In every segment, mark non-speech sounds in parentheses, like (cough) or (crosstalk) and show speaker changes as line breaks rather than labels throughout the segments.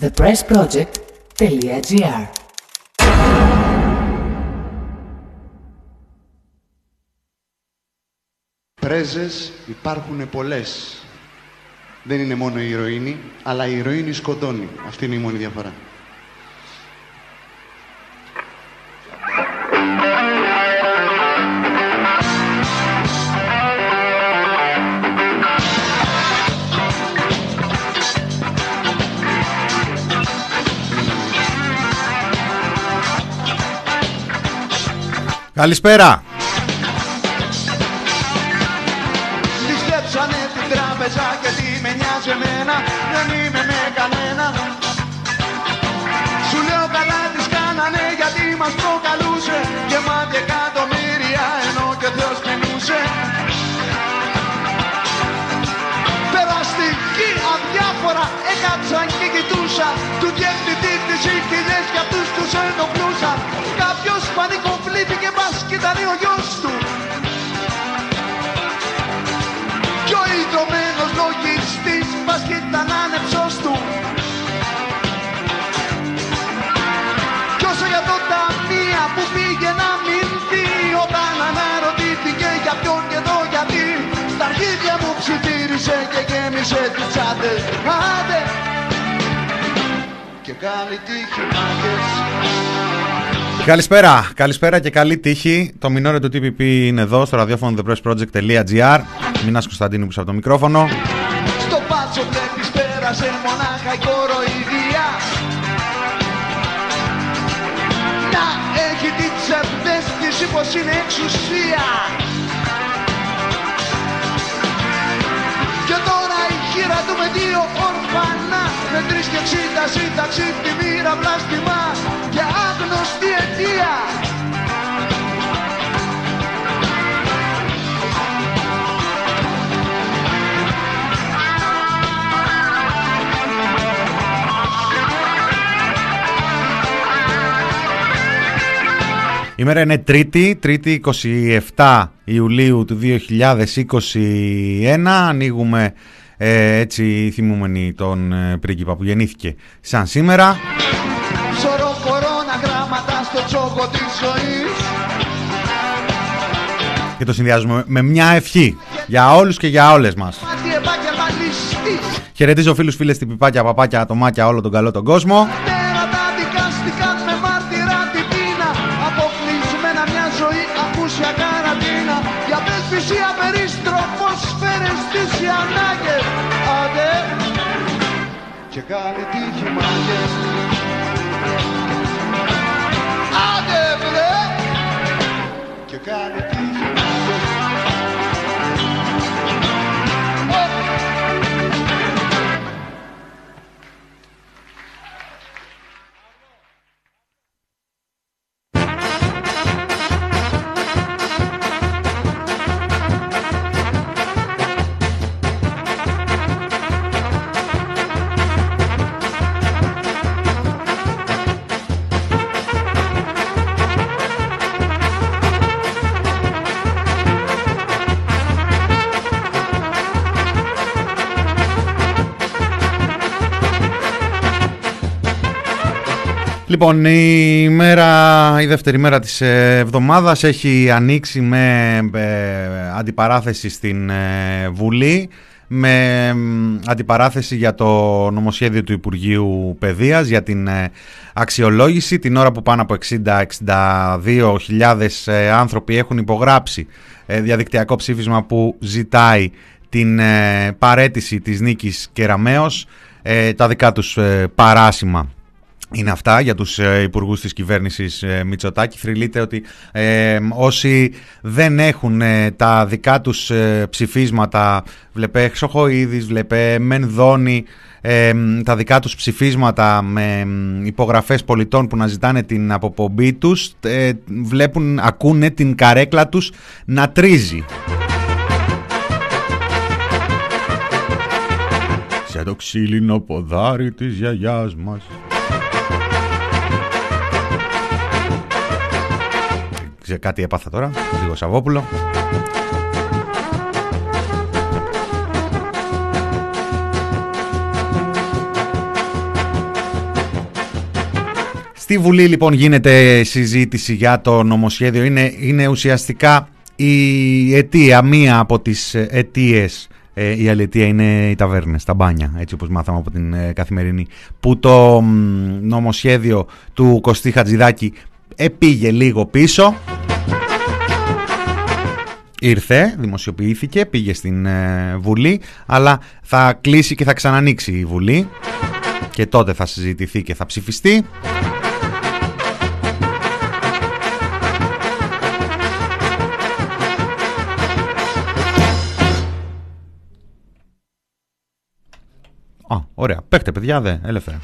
thepressproject.gr
Πρέζες υπάρχουν πολλές. Δεν είναι μόνο η ηρωίνη, αλλά η ηρωίνη σκοτώνει. Αυτή είναι η μόνη διαφορά.
Καλησπέρα.
Ληστέψανε την τράπεζα και τι με νοιάζει εμένα Δεν είμαι με κανένα. Σου λέω καλά τις κάνανε γιατί μας προκαλούσε. Γεμάτη εκατομμύρια ενώ και ο Θεός πεινούσε Περαστική αδιάφορα έκατσαν και κοιτούσα Του διευθυντή τις ηχηλιές για αυτούς τους ενοχλούσα Κάποιος πανικοβλήθηκε μας κι ήταν ο γιος τους. Κι ο ιδρωμένος λογιστής μας κι ήταν άνεψος του. Κι όσο για το ταμεία που πήγε να μηνθεί Όταν αναρωτήθηκε για ποιον και το γιατί Στα αρχίδια μου ψιθύρισε και γέμισε τις τσάντες Άντε! Και καλή τύχη μάγκες
Καλησπέρα. Καλησπέρα και καλή τύχη. Το μινόρε του TPP είναι εδώ στο ραδιόφωνο thepressproject.gr. Μινάς Κωνσταντίνου πίσω από το μικρόφωνο.
Στο πάτσο βλέπεις πέρασε μονάχα η κοροϊδία Να έχει την ψευδέστηση πως είναι εξουσία Και τώρα η χείρα του με δύο ορφανά
Η μέρα είναι Τρίτη, Τρίτη 27 Ιουλίου του 2021. Ανοίγουμε ε, έτσι θυμούμενοι τον ε, πρίγκιπα που γεννήθηκε σαν σήμερα.
Σωρό κορώνα γράμματα στο τσόκο της ζωής
Και το συνδυάζουμε με μια ευχή για όλους και για όλες μας.
Μάτι επαγγελματιστής
Χαιρετίζω φίλους, φίλες, τυπιπάκια, παπάκια, ατομάκια, όλο τον καλό τον κόσμο. Λοιπόν, η, μέρα, η δεύτερη μέρα της ε, εβδομάδας έχει ανοίξει με ε, αντιπαράθεση στην ε, Βουλή, με μ, αντιπαράθεση για το νομοσχέδιο του Υπουργείου Παιδείας για την ε, αξιολόγηση, την ώρα που πάνω από 60-62 ε, άνθρωποι έχουν υπογράψει ε, διαδικτυακό ψήφισμα που ζητάει την ε, παρέτηση της Νίκης Κεραμέως, ε, τα δικά τους ε, παράσημα είναι αυτά για τους ε, υπουργούς της κυβέρνησης ε, Μητσοτάκη. Θρυλείται ότι ε, όσοι δεν έχουν ε, τα δικά τους ε, ψηφίσματα, βλέπε Χρυσοχοίδης, βλέπε Μενδώνη, ε, τα δικά τους ψηφίσματα με μ, υπογραφές πολιτών που να ζητάνε την αποπομπή τους, ε, βλέπουν, ακούνε την καρέκλα τους να τρίζει. Σε το ξύλινο ποδάρι της γιαγιάς μας. Ξε- Κάτι έπαθα τώρα, λίγο Σαββόπουλο. Στη Βουλή λοιπόν γίνεται συζήτηση για το νομοσχέδιο. Είναι, είναι ουσιαστικά η αιτία, μία από τις αιτίες ε, η αλήθεια είναι οι ταβέρνες, τα μπάνια, έτσι όπως μάθαμε από την ε, καθημερινή, που το νομοσχέδιο του Κωστή Χατζηδάκη επήγε λίγο πίσω. Ήρθε, δημοσιοποιήθηκε, πήγε στην ε, Βουλή, αλλά θα κλείσει και θα ξανανοίξει η Βουλή και τότε θα συζητηθεί και θα ψηφιστεί. Α, ωραία. Παίχτε, παιδιά, δε, ελεύθερα.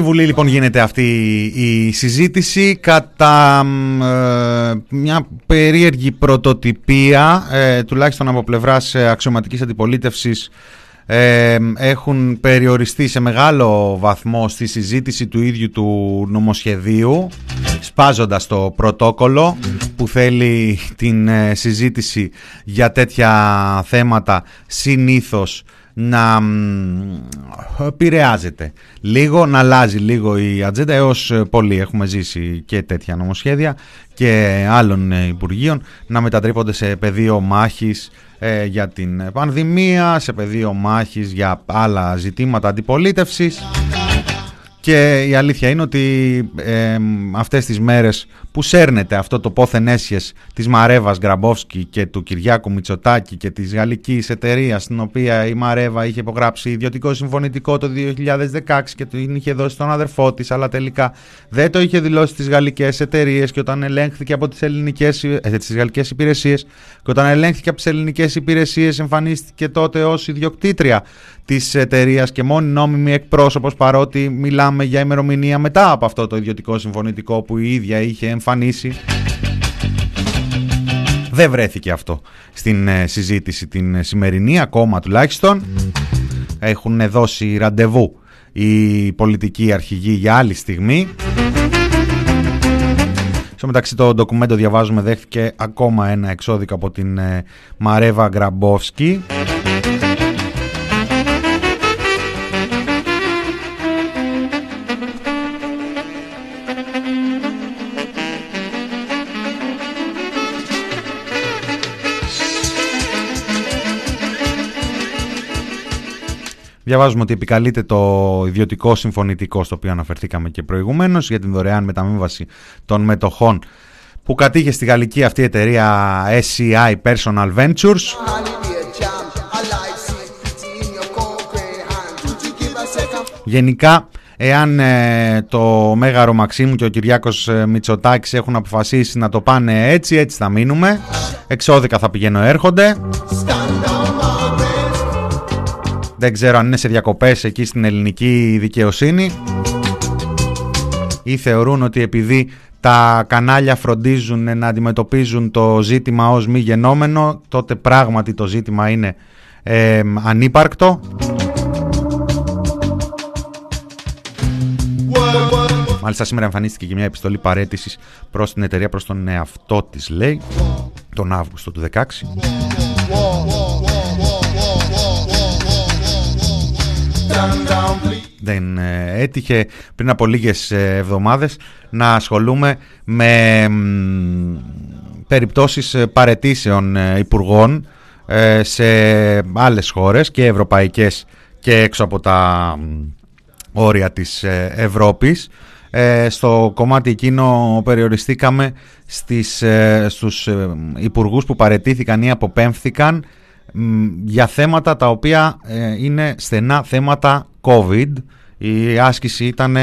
Στη Βουλή λοιπόν γίνεται αυτή η συζήτηση. Κατά ε, μια περίεργη πρωτοτυπία ε, τουλάχιστον από πλευράς ε, αξιωματικής αντιπολίτευσης ε, έχουν περιοριστεί σε μεγάλο βαθμό στη συζήτηση του ίδιου του νομοσχεδίου σπάζοντας το πρωτόκολλο που θέλει την συζήτηση για τέτοια θέματα συνήθως να επηρεάζεται. Λίγο, να αλλάζει λίγο η ατζέντα έως ε, πολύ έχουμε ζήσει και τέτοια νομοσχέδια και άλλων ε, Υπουργείων να μετατρέπονται σε πεδίο μάχης ε, για την πανδημία, σε πεδίο μάχης για άλλα ζητήματα αντιπολίτευσης και η αλήθεια είναι ότι ε, αυτές τις μέρες που σέρνεται αυτό το πόθεν έσχες της Μαρέβας Γκραμπόφσκι και του Κυριάκου Μητσοτάκη και της γαλλικής εταιρείας στην οποία η Μαρέβα είχε υπογράψει ιδιωτικό συμφωνητικό το 2016 και την είχε δώσει στον αδερφό της αλλά τελικά δεν το είχε δηλώσει στις γαλλικές εταιρείες και όταν ελέγχθηκε από τις, ελληνικές, ε, τις γαλλικές υπηρεσίες και όταν ελέγχθηκε από τις ελληνικές υπηρεσίες εμφανίστηκε τότε ως ιδιοκτήτρια της εταιρείας και μόνη νόμιμη εκπρόσωπος παρότι μιλάμε για ημερομηνία μετά από αυτό το ιδιωτικό συμφωνητικό που η ίδια είχε εμφανίσει. Δεν βρέθηκε αυτό στην ε, συζήτηση την σημερινή ακόμα τουλάχιστον. Έχουν δώσει ραντεβού η πολιτική αρχηγοί για άλλη στιγμή. Στο μεταξύ το ντοκουμέντο διαβάζουμε δέχτηκε ακόμα ένα εξώδικο από την ε, Μαρέβα Γκραμπόφσκι. Διαβάζουμε ότι επικαλείται το ιδιωτικό συμφωνητικό στο οποίο αναφερθήκαμε και προηγουμένως για την δωρεάν μεταμείβαση των μετοχών που κατήχε στη γαλλική αυτή εταιρεία SCI Personal Ventures. Γενικά, εάν ε, το Μέγαρο Μαξίμου και ο Κυριάκος ε, Μητσοτάκης έχουν αποφασίσει να το πάνε έτσι, έτσι θα μείνουμε. Εξώδικα θα πηγαίνω έρχονται. Δεν ξέρω αν είναι σε διακοπές εκεί στην ελληνική δικαιοσύνη ή θεωρούν ότι επειδή τα κανάλια φροντίζουν να αντιμετωπίζουν το ζήτημα ως μη γενόμενο τότε πράγματι το ζήτημα είναι ε, ανύπαρκτο. Μάλιστα σήμερα εμφανίστηκε και μια επιστολή παρέτησης προς την εταιρεία προς τον εαυτό της λέει τον Αύγουστο του 16 δεν ε, έτυχε πριν από λίγες ε, εβδομάδες να ασχολούμαι με περιπτώσεις ε, παρετήσεων υπουργών ε, σε άλλες χώρες και ευρωπαϊκές και έξω από τα όρια της ε, Ευρώπης. Ε, στο κομμάτι εκείνο περιοριστήκαμε στις, στους υπουργούς που παρετήθηκαν ή αποπέμφθηκαν για θέματα τα οποία είναι στενά θέματα COVID. Η άσκηση ήταν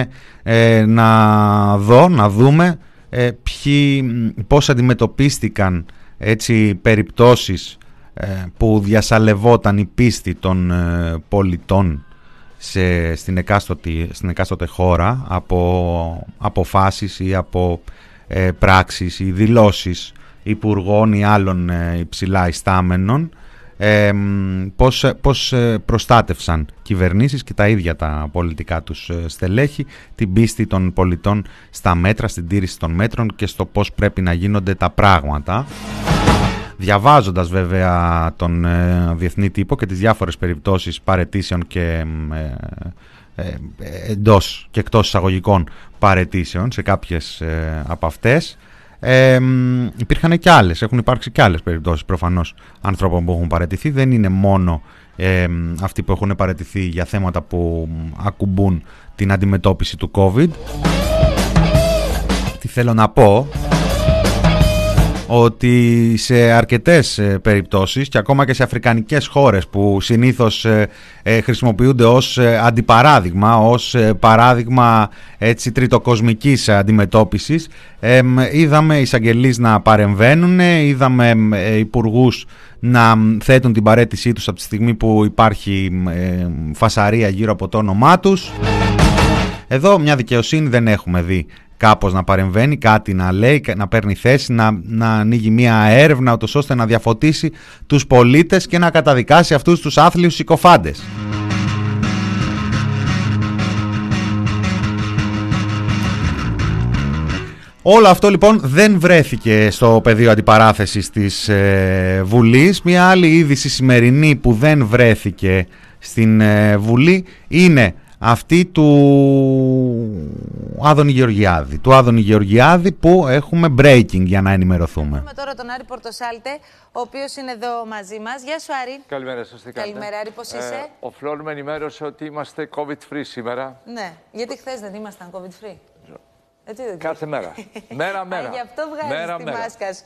να δω, να δούμε ε, ποιοι, πώς αντιμετωπίστηκαν έτσι περιπτώσεις ε, που διασαλευόταν η πίστη των ε, πολιτών σε, στην, εκάστοτε, στην εκάστοτε χώρα από αποφάσεις ή από ε, πράξεις ή δηλώσεις υπουργών ή άλλων υψηλά ιστάμενων ε, πώς, πώς ε, προστάτευσαν κυβερνήσεις και τα ίδια τα πολιτικά τους ε, στελέχη την πίστη των πολιτών στα μέτρα, στην τήρηση των μέτρων και στο πώς πρέπει να γίνονται τα πράγματα. Διαβάζοντας βέβαια τον ε, διεθνή τύπο και τις διάφορες περιπτώσεις παρετήσεων και ε, εντός και εκτός εισαγωγικών παρετήσεων σε κάποιες από αυτές ε, υπήρχαν και άλλες, έχουν υπάρξει και άλλες περιπτώσεις προφανώς ανθρώπων που έχουν παραιτηθεί. Δεν είναι μόνο ε, αυτοί που έχουν παραιτηθεί για θέματα που ακουμπούν την αντιμετώπιση του COVID. Τι θέλω να πω ότι σε αρκετές ε, περιπτώσεις και ακόμα και σε αφρικανικές χώρες που συνήθως ε, ε, χρησιμοποιούνται ως αντιπαράδειγμα, ως παράδειγμα έτσι τριτοκοσμικής αντιμετώπισης είδαμε εισαγγελείς να παρεμβαίνουν, είδαμε υπουργούς να θέτουν την παρέτησή τους από τη στιγμή που υπάρχει φασαρία γύρω από το όνομά τους. Εδώ μια δικαιοσύνη δεν έχουμε δει κάπως να παρεμβαίνει, κάτι να λέει, να παίρνει θέση, να, να ανοίγει μια έρευνα ούτως ώστε να διαφωτίσει τους πολίτες και να καταδικάσει αυτούς τους άθλιους συκοφάντες. Όλο αυτό λοιπόν δεν βρέθηκε στο πεδίο αντιπαράθεσης της ε, Βουλής. Μια άλλη είδηση σημερινή που δεν βρέθηκε στην ε, Βουλή είναι αυτή του Άδωνη Γεωργιάδη. Του Άδωνη Γεωργιάδη που έχουμε breaking για να ενημερωθούμε.
Έχουμε τώρα τον Άρη Πορτοσάλτε, ο οποίος είναι εδώ μαζί μας. Γεια σου, Άρη.
Καλημέρα σας, τι
Καλημέρα, Άρη, πώς ε, είσαι;
Ο Φλόρ με ενημέρωσε ότι είμαστε COVID-free σήμερα.
Ναι, γιατί χθες δεν ήμασταν COVID-free.
Έτσι δεν Κάθε μέρα. μέρα, μέρα.
Γι' αυτό βγάζεις τη μέρα. μάσκα σου.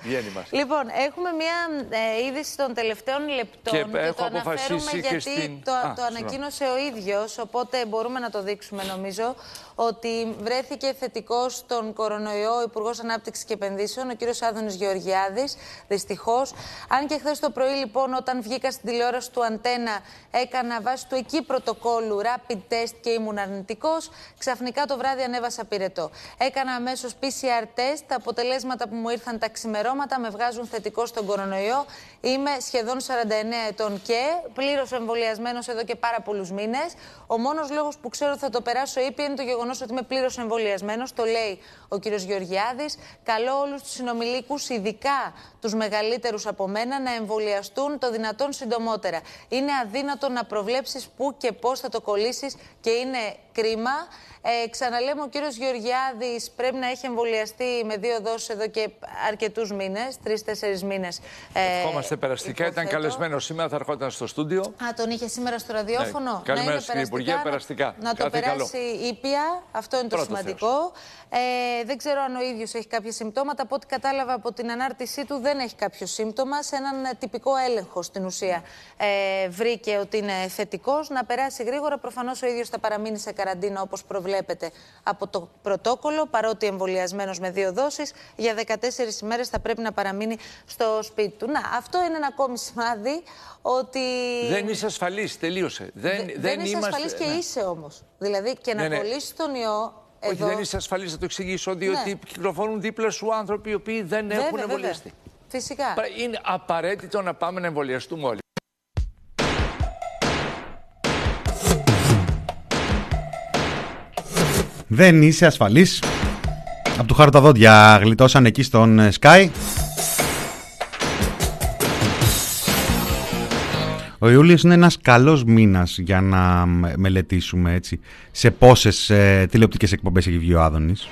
Λοιπόν, έχουμε μία ε, είδηση των τελευταίων λεπτών και, και το αναφέρουμε γιατί
στην...
το, το ανακοίνωσε ο ίδιος, οπότε μπορούμε να το δείξουμε νομίζω, ότι βρέθηκε θετικός στον κορονοϊό ο Υπουργός Ανάπτυξης και Επενδύσεων, ο κύριος Άδωνης Γεωργιάδης, δυστυχώς. Αν και χθες το πρωί λοιπόν όταν βγήκα στην τηλεόραση του Αντένα έκανα βάσει του εκεί πρωτοκόλλου rapid test και ήμουν αρνητικός, ξαφνικά το βράδυ ανέβασα πυρετό. Έκανα αμέσως PCR test. Τα αποτελέσματα που μου ήρθαν τα ξημερώματα με βγάζουν θετικό στον κορονοϊό. Είμαι σχεδόν 49 ετών και πλήρως εμβολιασμένος εδώ και πάρα πολλούς μήνες. Ο μόνος λόγος που ξέρω ότι θα το περάσω ήπια είναι το γεγονός ότι είμαι πλήρως εμβολιασμένος. Το λέει ο κ. Γεωργιάδης. Καλώ όλους τους συνομιλίκους, ειδικά τους μεγαλύτερους από μένα, να εμβολιαστούν το δυνατόν συντομότερα. Είναι αδύνατο να προβλέψεις πού και πώς θα το κολλήσεις και είναι κρίμα. Ε, ξαναλέμε, ο κύριος Γεωργιάδης πρέπει να έχει εμβολιαστεί με δύο δόσεις εδώ και αρκετούς μήνες, τρει-τέσσερι μήνες.
Ε, Ευχόμαστε περαστικά. Ήταν καλεσμένο σήμερα, θα ερχόταν στο στούντιο.
Α, τον είχε σήμερα στο ραδιόφωνο; Ναι.
Καλημέρα στην Υπουργέ, περαστικά.
Να, το περάσει ήπια, αυτό είναι το σημαντικό. Ε, δεν ξέρω αν ο ίδιος έχει κάποια συμπτώματα. Από ό,τι κατάλαβα από την ανάρτησή του, δεν έχει κάποιο σύμπτωμα. Σε έναν τυπικό έλεγχο στην ουσία ε, βρήκε ότι είναι θετικός. Να περάσει γρήγορα. Προφανώς ο ίδιος θα παραμείνει σε καραντίνα όπως προβλέπεται από το πρωτόκολλο, παρότι εμβολιασμένος με δύο δόσεις. Για 14 ημέρες θα πρέπει να παραμείνει στο σπίτι του. Να, αυτό είναι ένα ακόμη σημάδι ότι.
Δεν είσαι ασφαλής, τελείωσε.
Δεν, δεν, δεν είσαι είμαστε... ασφαλής και ναι. είσαι όμως. Δηλαδή και να ναι, ναι. τον ιό
όχι, δεν είσαι ασφαλής, θα το εξηγήσω. Διότι ναι. κυκλοφορούν δίπλα σου άνθρωποι οι οποίοι δεν βέβαια, έχουν εμβολιαστεί.
Φυσικά.
Είναι απαραίτητο να πάμε να εμβολιαστούμε όλοι.
Δεν είσαι ασφαλής. Από του χάρου τα δόντια γλιτώσαν εκεί στον Sky. Ο Ιούλιος είναι ένας καλός μήνας για να μελετήσουμε έτσι σε πόσες ε, τηλεοπτικές εκπομπές έχει βγει ο Άδωνης.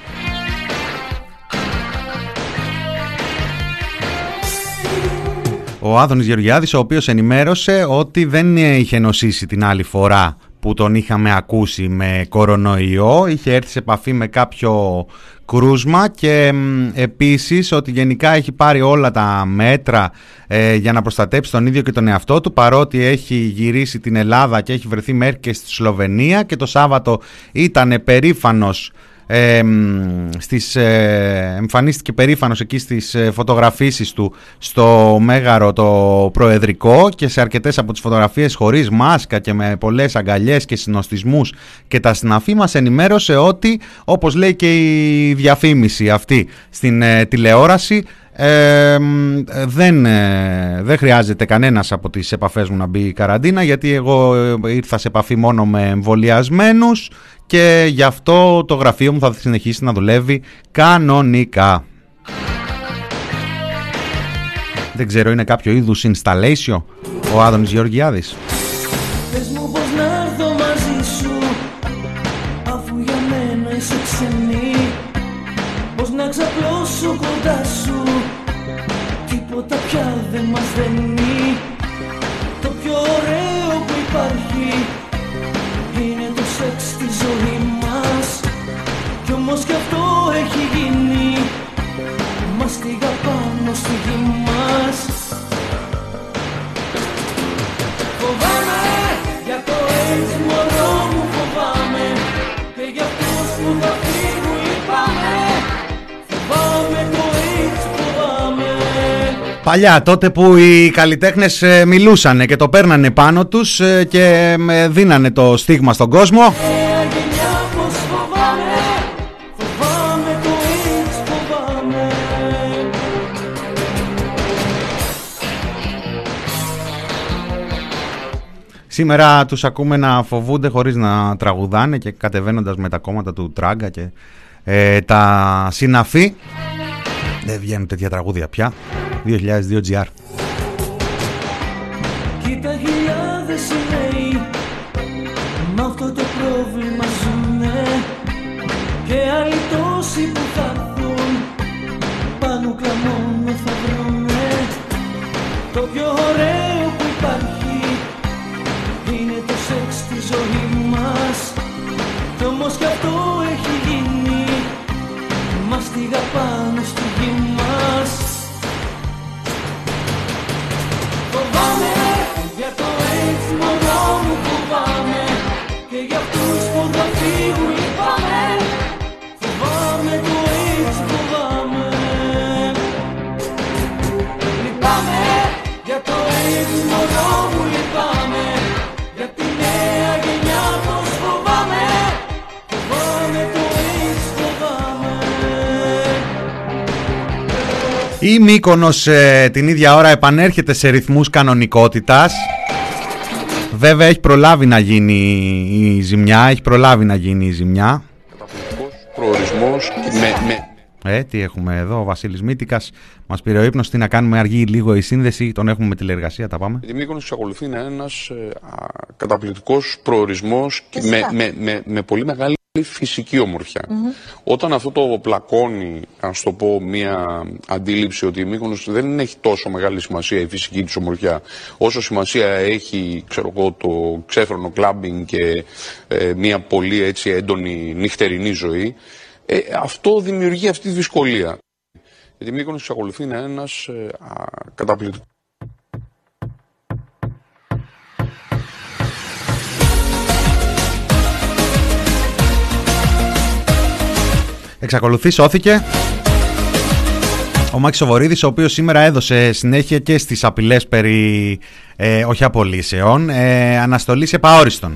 Ο Άδωνης Γεωργιάδης, ο οποίος ενημέρωσε ότι δεν είχε νοσήσει την άλλη φορά που τον είχαμε ακούσει με κορονοϊό, είχε έρθει σε επαφή με κάποιο κρούσμα και επίσης ότι γενικά έχει πάρει όλα τα μέτρα ε, για να προστατέψει τον ίδιο και τον εαυτό του παρότι έχει γυρίσει την Ελλάδα και έχει βρεθεί μέχρι και στη Σλοβενία και το Σάββατο ήταν περήφανος ε, στις, ε, εμφανίστηκε περήφανος εκεί στις ε, φωτογραφίσεις του στο Μέγαρο το Προεδρικό και σε αρκετές από τις φωτογραφίες χωρίς μάσκα και με πολλές αγκαλιές και συνοστισμούς και τα συναφή μας ενημέρωσε ότι όπως λέει και η διαφήμιση αυτή στην ε, τηλεόραση δεν, δεν χρειάζεται κανένας από τις επαφές μου να μπει η καραντίνα γιατί εγώ ήρθα σε επαφή μόνο με εμβολιασμένους και γι' αυτό το γραφείο μου θα συνεχίσει να δουλεύει κανονικά. Δεν ξέρω, είναι κάποιο είδους installation ο Άδωνης Γεωργιάδης. Παλιά, τότε που οι καλλιτέχνες ε, μιλούσανε και το παίρνανε πάνω τους ε, και ε, δίνανε το στίγμα στον κόσμο.
Νέα γενιά πως φοβάμαι Φοβάμαι το AIDS φοβάμαι
Σήμερα τους ακούμε να φοβούνται χωρίς να τραγουδάνε και κατεβαίνοντας με τα κόμματα του Τράγκα και ε, τα συναφή. Δεν βγαίνουν τέτοια τραγούδια πια. 2002 GR.
Κοίτα χιλιάδες οι νέοι Μ' αυτό το πρόβλημα ζουνε Και άλλοι τόσοι που θα έρθουν Πάνω κλαμόνο θα βρουνε Το πιο ωραίο που υπάρχει Είναι το σεξ στη ζωής μας Κι όμως κι αυτό έχει γίνει Μάστιγα πάνω στη
Η Μύκονος ε, την ίδια ώρα επανέρχεται σε ρυθμούς κανονικότητας. Βέβαια έχει προλάβει να γίνει η ζημιά, έχει προλάβει να γίνει η ζημιά.
Καταπληκτικός προορισμός και με, με,
Ε, τι έχουμε εδώ, ο Βασίλης Μύτικας μας πήρε ο ύπνος, τι να κάνουμε αργή λίγο η σύνδεση, τον έχουμε με τηλεργασία, τα πάμε.
η Μύκονος εξακολουθεί να είναι ένας ε, α, καταπληκτικός προορισμός και με, με, με, με πολύ μεγάλη φυσική ομορφιά. Όταν αυτό το πλακώνει, να σου το πω, μια αντίληψη ότι η Μύκονος δεν έχει τόσο μεγάλη σημασία η φυσική της ομορφιά, όσο σημασία έχει, ξέρω εγώ, το ξέφρονο κλάμπινγκ και ε, μια πολύ έτσι έντονη νυχτερινή ζωή, ε, αυτό δημιουργεί αυτή τη δυσκολία. Γιατί η Μύκονος εξακολουθεί να είναι ένας ε, α, καταπληκτικός
Εξακολουθεί, σώθηκε. Ο Μάκης Σοβορίδης, ο οποίος σήμερα έδωσε συνέχεια και στις απειλές περί, ε, όχι απολύσεων, ε, αναστολή σε παόριστον.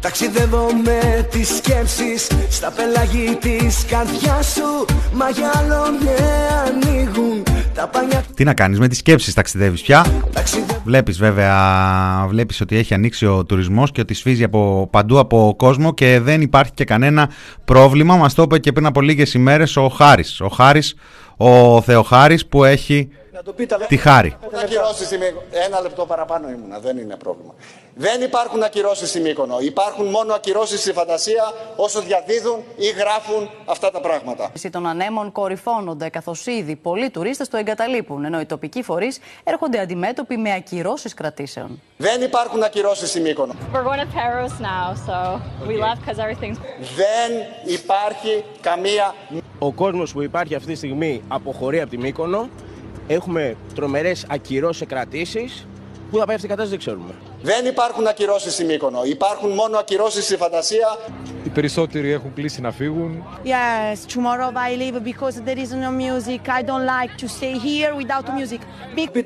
Ταξιδεύω με τις σκέψεις Στα πελάγη της καρδιάς σου Μα για άλλο ναι ανοίγουν Τα πανιά
Τι να κάνεις με τις σκέψεις ταξιδεύεις πια.
Ταξιδεύω
Βλέπεις βέβαια, βλέπεις ότι έχει ανοίξει ο τουρισμός και ότι σφίζει από παντού από κόσμο και δεν υπάρχει και κανένα πρόβλημα. Μας το είπε και πριν από λίγες ημέρες ο Χάρης. Ο Χάρης, ο Θεοχάρης που έχει τη χάρη.
Ένα λεπτό παραπάνω ήμουνα, δεν είναι πρόβλημα. Δεν υπάρχουν ακυρώσεις στη Μύκονο. Υπάρχουν μόνο ακυρώσεις στη φαντασία όσο διαδίδουν ή γράφουν αυτά τα πράγματα.
Οι των ανέμων κορυφώνονται καθώς ήδη πολλοί τουρίστες το εγκαταλείπουν, ενώ οι τοπικοί φορείς έρχονται αντιμέτωποι με ακυρώσεις κρατήσεων.
Δεν υπάρχουν ακυρώσεις στη Μύκονο. Δεν υπάρχει καμία.
Ο κόσμος που υπάρχει αυτή τη στιγμή αποχωρεί από τη Μύκονο. Έχουμε τρομερές ακυρώσεις κρατήσεις. Πού θα πάει αυτή η κατάσταση δεν ξέρουμε.
Δεν υπάρχουν ακυρώσεις στη Μύκονο. Υπάρχουν μόνο ακυρώσεις στη φαντασία.
Οι περισσότεροι έχουν κλείσει να φύγουν.
Yes, tomorrow I leave because there is no music. I don't like to stay here without music.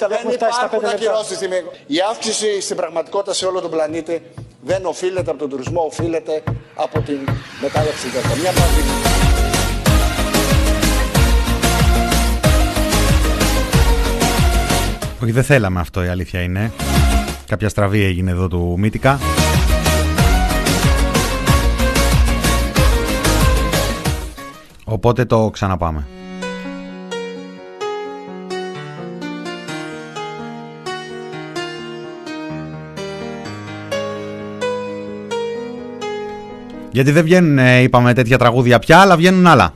δεν υπάρχουν ακυρώσεις στη Μύκονο. Η αύξηση στην πραγματικότητα σε όλο τον πλανήτη δεν οφείλεται από τον τουρισμό, οφείλεται από την μετάλλαξη Δέλτα. Μια
Όχι, δεν θέλαμε αυτό η αλήθεια είναι. Κάποια στραβή έγινε εδώ του Μύτικα. Οπότε το ξαναπάμε. Γιατί δεν βγαίνουν, ε, είπαμε, τέτοια τραγούδια πια, αλλά βγαίνουν άλλα.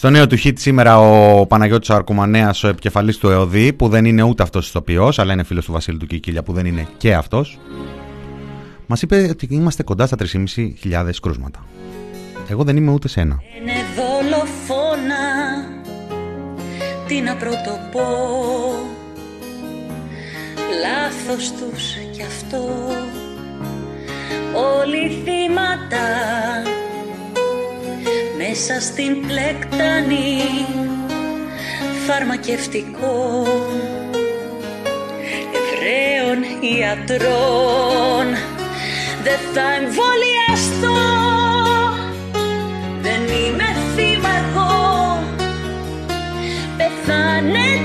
Στο νέο του hit σήμερα ο Παναγιώτης Αρκουμανέας, ο επικεφαλής του ΕΟΔΗ, που δεν είναι ούτε αυτός ηθοποιός, αλλά είναι φίλος του Βασίλη του Κικίλια, που δεν είναι και αυτός, μας είπε ότι είμαστε κοντά στα 3.500 κρούσματα. Εγώ δεν είμαι ούτε σε ένα.
Είναι δολοφόνα, τι να πρωτοπώ, λάθος τους κι αυτό, όλοι θύματα μέσα στην πλεκτανή φαρμακευτικό Εβραίων ιατρών. Δεν θα εμβολιαστώ δεν είμαι θύμα εγώ πεθάνετε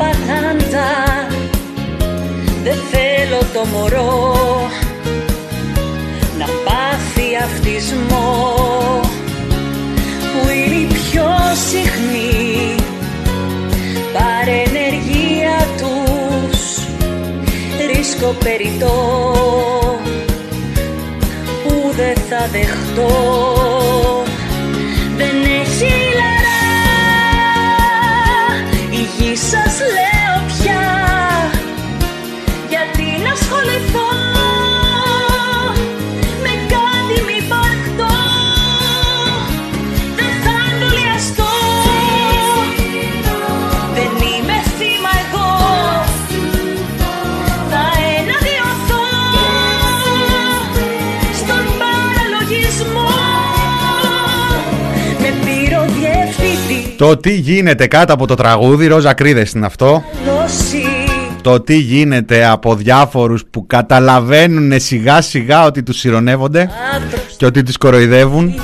την προπαγάνδα Δεν θέλω το μωρό να πάθει αυτισμό. Που είναι η πιο συχνή παρενεργία τους. Ρίσκο περιττό που δεν θα δεχτώ
Το τι γίνεται κάτω από το τραγούδι, Ρόζα Κρίδες είναι αυτό. Το τι γίνεται από διάφορους που καταλαβαίνουν σιγά σιγά ότι τους συρρονεύονται και ότι τους κοροϊδεύουν.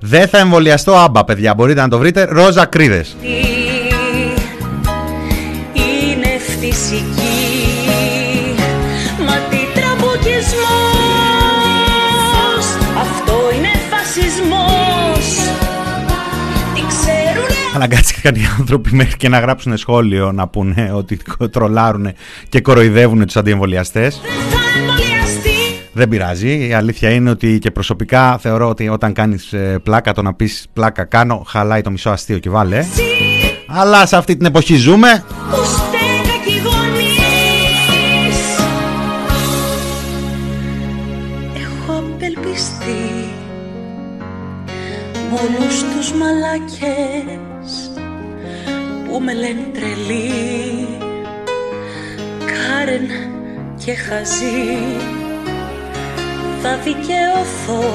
Δεν θα εμβολιαστώ άμπα παιδιά, μπορείτε να το βρείτε, Ρόζα Κρίδες. Αναγκάστηκαν οι άνθρωποι μέχρι και να γράψουν σχόλιο να πούνε ότι τρολάρουν και κοροϊδεύουν τους αντιεμβολιαστές. Δεν πειράζει. Η αλήθεια είναι ότι και προσωπικά θεωρώ ότι όταν κάνεις ε, πλάκα το να πεις πλάκα κάνω χαλάει το μισό αστείο και βάλε. Αλλά σε αυτή την εποχή ζούμε.
Έχω απελπιστεί όλους τους μαλάκες που με λένε τρελή Κάρεν και χαζή θα δικαιωθώ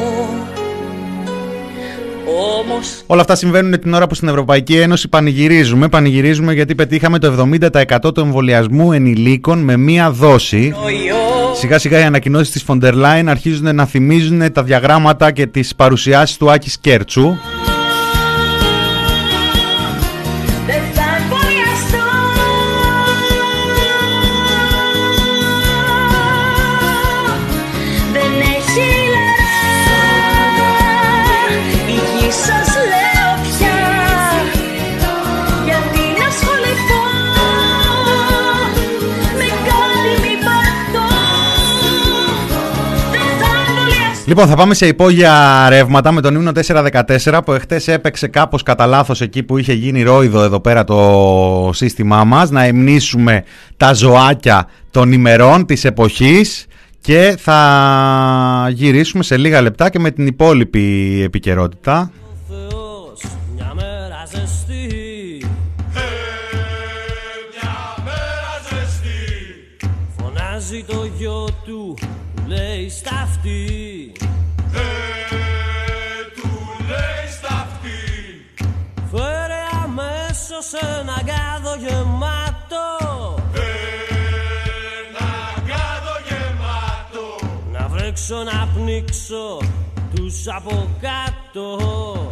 Όμως
Όλα αυτά συμβαίνουν την ώρα που στην Ευρωπαϊκή Ένωση πανηγυρίζουμε. Πανηγυρίζουμε γιατί πετύχαμε το 70% του εμβολιασμού ενηλίκων με μία δόση. Σιγά σιγά οι ανακοινώσεις της Φοντερ Λάιν αρχίζουν να θυμίζουν τα διαγράμματα και τις παρουσιάσεις του Άκης Κέρτσου. Λοιπόν, θα πάμε σε υπόγεια ρεύματα με τον ύμνο 414 που εχθές έπαιξε κάπως κατά λάθος εκεί που είχε γίνει ρόιδο εδώ πέρα το σύστημά μας να εμνήσουμε τα ζωάκια των ημερών της εποχής και θα γυρίσουμε σε λίγα λεπτά και με την υπόλοιπη επικαιρότητα.
Του λέει σταυτή. Φέρε αμέσως ένα γάδο γεμάτο. Να βρέξω να πνίξω τους από κάτω. Μου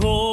cold.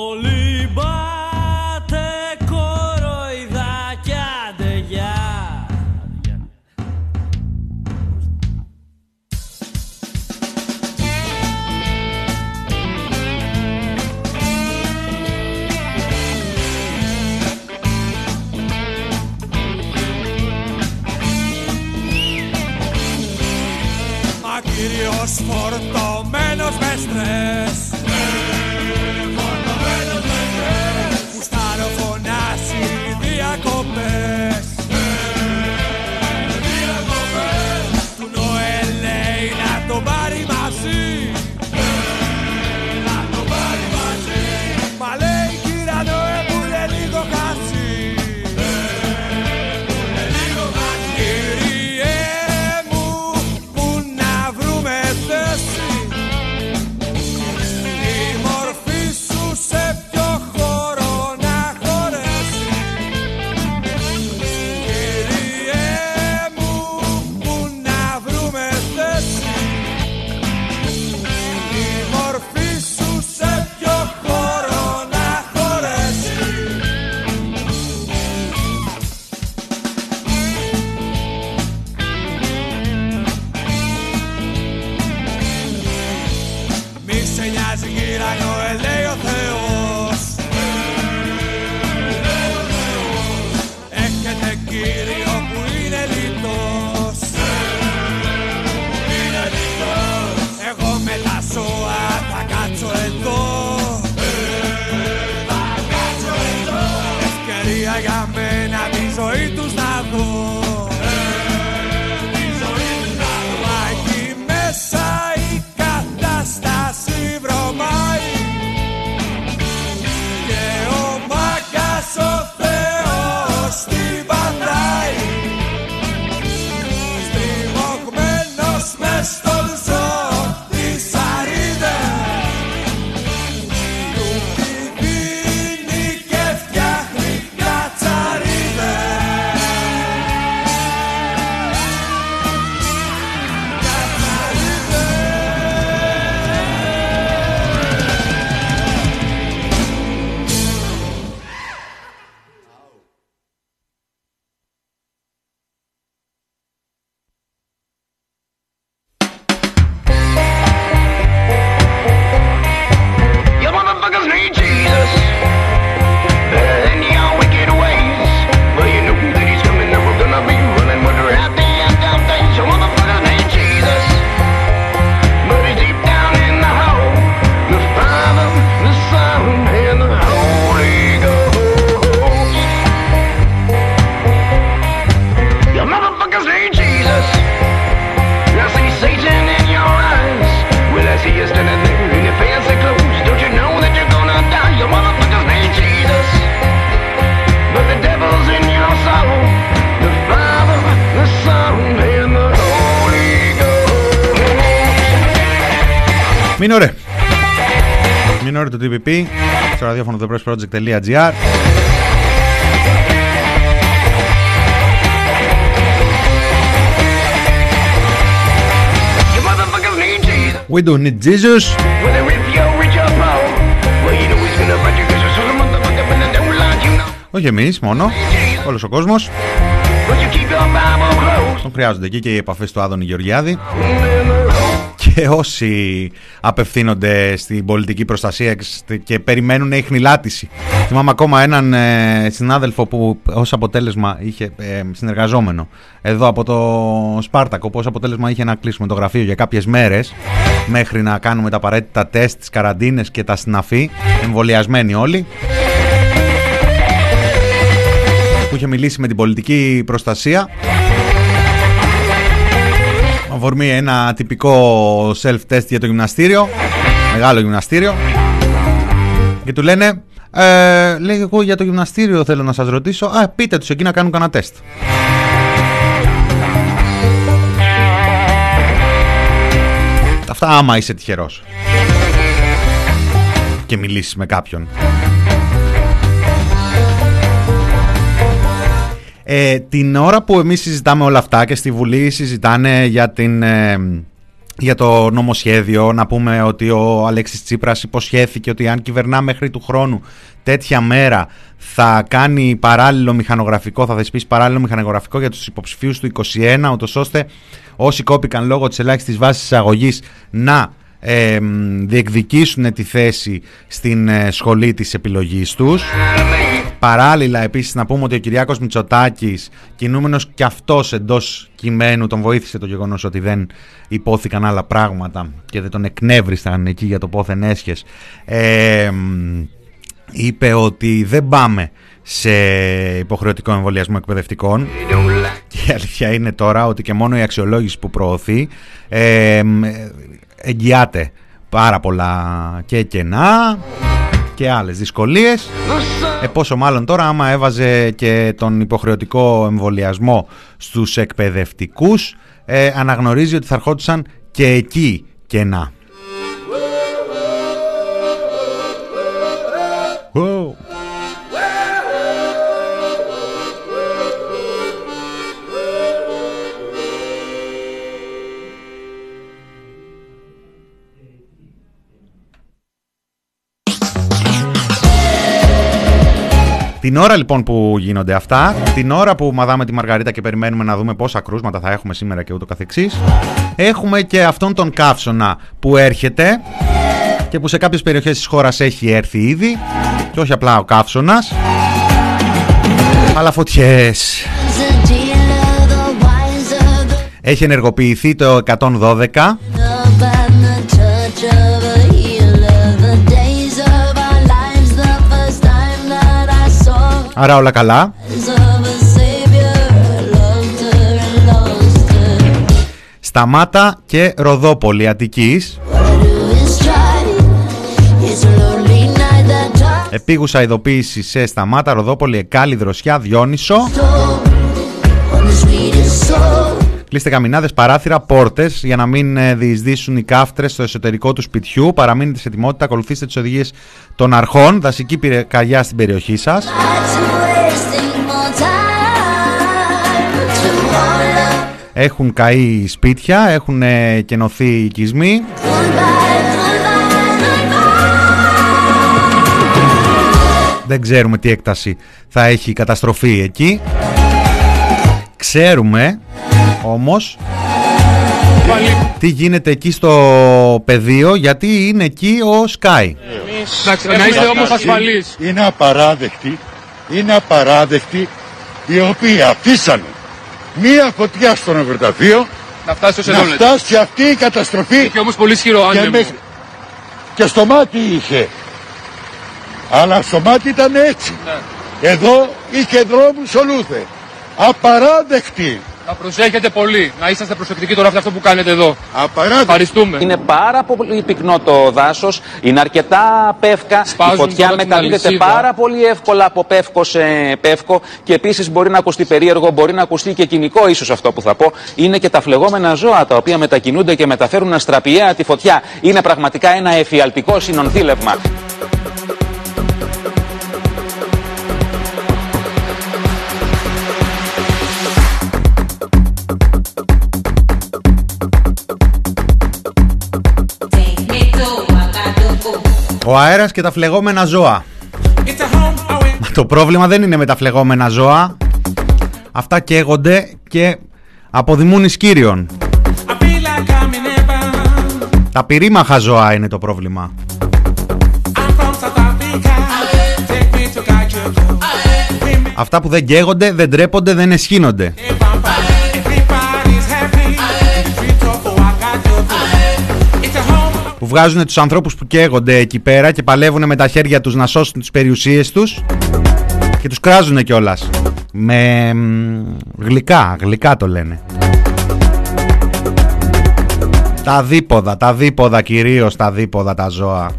Στο ραδιόφωνο thepressproject.gr We don't need Jesus. Όχι εμείς μόνο, όλος ο κόσμος. Τον χρειάζονται εκεί και οι επαφές του Άδωνη Γεωργιάδη και (laughs) όσοι απευθύνονται στην πολιτική προστασία και περιμένουν ειχνηλάτηση. Θυμάμαι ακόμα έναν ε, συνάδελφο που ως αποτέλεσμα είχε ε, συνεργαζόμενο εδώ από το Σπάρτακο που ως αποτέλεσμα είχε να κλείσουμε το γραφείο για κάποιες μέρες μέχρι να κάνουμε τα απαραίτητα τεστ, τις καραντίνες και τα συναφή, εμβολιασμένοι όλοι που είχε μιλήσει με την πολιτική προστασία αφορμή ένα τυπικό self-test για το γυμναστήριο. Μεγάλο γυμναστήριο. Και του λένε ε, λέει εγώ για το γυμναστήριο θέλω να σας ρωτήσω. Α πείτε τους εκεί να κάνουν κανένα τεστ Αυτά άμα είσαι τυχερός και μιλήσεις με κάποιον Ε, την ώρα που εμείς συζητάμε όλα αυτά και στη Βουλή συζητάνε για, την, ε, για το νομοσχέδιο, να πούμε ότι ο Αλέξης Τσίπρας υποσχέθηκε ότι αν κυβερνά μέχρι του χρόνου τέτοια μέρα θα κάνει παράλληλο μηχανογραφικό, θα δεσπίσει παράλληλο μηχανογραφικό για τους υποψηφίους του 21, ούτως ώστε όσοι κόπηκαν λόγω της ελάχιστης βάσης εισαγωγής να ε, διεκδικήσουν τη θέση στην ε, σχολή της επιλογής τους. Παράλληλα επίσης να πούμε ότι ο Κυριάκος Μητσοτάκης κινούμενος και αυτός εντός κειμένου τον βοήθησε το γεγονός ότι δεν υπόθηκαν άλλα πράγματα και δεν τον εκνεύρισαν εκεί για το πόθεν έσχες. Ε, είπε ότι δεν πάμε σε υποχρεωτικό εμβολιασμό εκπαιδευτικών. Και η αλήθεια είναι τώρα ότι και μόνο η αξιολόγηση που προωθεί ε, εγγυάται πάρα πολλά και κενά και άλλες δυσκολίες. Ε, πόσο μάλλον τώρα άμα έβαζε και τον υποχρεωτικό εμβολιασμό στους εκπαιδευτικούς ε, αναγνωρίζει ότι θα ερχόντουσαν και εκεί κενά Την ώρα λοιπόν που γίνονται αυτά, την ώρα που μαδάμε τη Μαργαρίτα και περιμένουμε να δούμε πόσα κρούσματα θα έχουμε σήμερα και ούτω καθεξής, έχουμε και αυτόν τον καύσωνα που έρχεται και που σε κάποιες περιοχές της χώρας έχει έρθει ήδη και όχι απλά ο καύσωνας, αλλά φωτιές. Έχει ενεργοποιηθεί το 112 Άρα όλα καλά. Σταμάτα και Ροδόπολη Αττικής. Επίγουσα ειδοποίηση σε Σταμάτα, Ροδόπολη, Εκάλη, Δροσιά, Διόνυσο. Κλείστε καμινάδες, παράθυρα, πόρτες για να μην ε, διεισδύσουν οι κάφτρες στο εσωτερικό του σπιτιού. Παραμείνετε σε ετοιμότητα, ακολουθήστε τις οδηγίες των αρχών. Δασική πυρκαγιά στην περιοχή σας. Έχουν καεί σπίτια, έχουν ε, κενωθεί οικισμοί. Δεν ξέρουμε τι έκταση θα έχει η καταστροφή εκεί. Ξέρουμε όμως τι γίνεται εκεί στο πεδίο γιατί είναι εκεί ο Σκάι.
να είστε όμως ασφαλείς.
Είναι απαράδεκτη, είναι απαράδεκτη οι οποίοι αφήσανε μία φωτιά στο νεκροταφείο
να φτάσει,
να φτάσει αυτή η καταστροφή
Είχε όμως πολύ ισχυρό
και,
άνεμο.
και στο μάτι είχε αλλά στο μάτι ήταν έτσι
Ναι.
εδώ είχε δρόμους ολούθε απαράδεκτη
Να προσέχετε πολύ. Να είσαστε προσεκτικοί τώρα σε αυτό που κάνετε εδώ.
Απαράδεκτο.
Ευχαριστούμε.
Είναι πάρα πολύ πυκνό το δάσος, είναι αρκετά πεύκα.
Σπάζουν
η φωτιά
τώρα την
μεταδίδεται
αλυσίδα.
πάρα πολύ εύκολα από πεύκο σε πεύκο και επίσης μπορεί να ακουστεί περίεργο, μπορεί να ακουστεί και κοινικό, ίσως αυτό που θα πω. Είναι και τα φλεγόμενα ζώα τα οποία μετακινούνται και μεταφέρουν αστραπιαία τη φωτιά. Είναι πραγματικά ένα εφιαλτικό συνονθήλευμα.
Ο αέρας και τα φλεγόμενα ζώα. Μα το πρόβλημα δεν είναι με τα φλεγόμενα ζώα. Αυτά καίγονται και αποδημούν εις κύριον. Τα πυρήμαχα ζώα είναι το πρόβλημα. Αυτά που δεν καίγονται, δεν τρέπονται, δεν εσχύνονται. Που βγάζουν τους ανθρώπους που καίγονται εκεί πέρα και παλεύουν με τα χέρια τους να σώσουν τις περιουσίες τους και τους κράζουν κιόλας. Με μ, γλυκά, γλυκά το λένε. Τα δίποδα, τα δίποδα κυρίως τα δίποδα τα ζώα.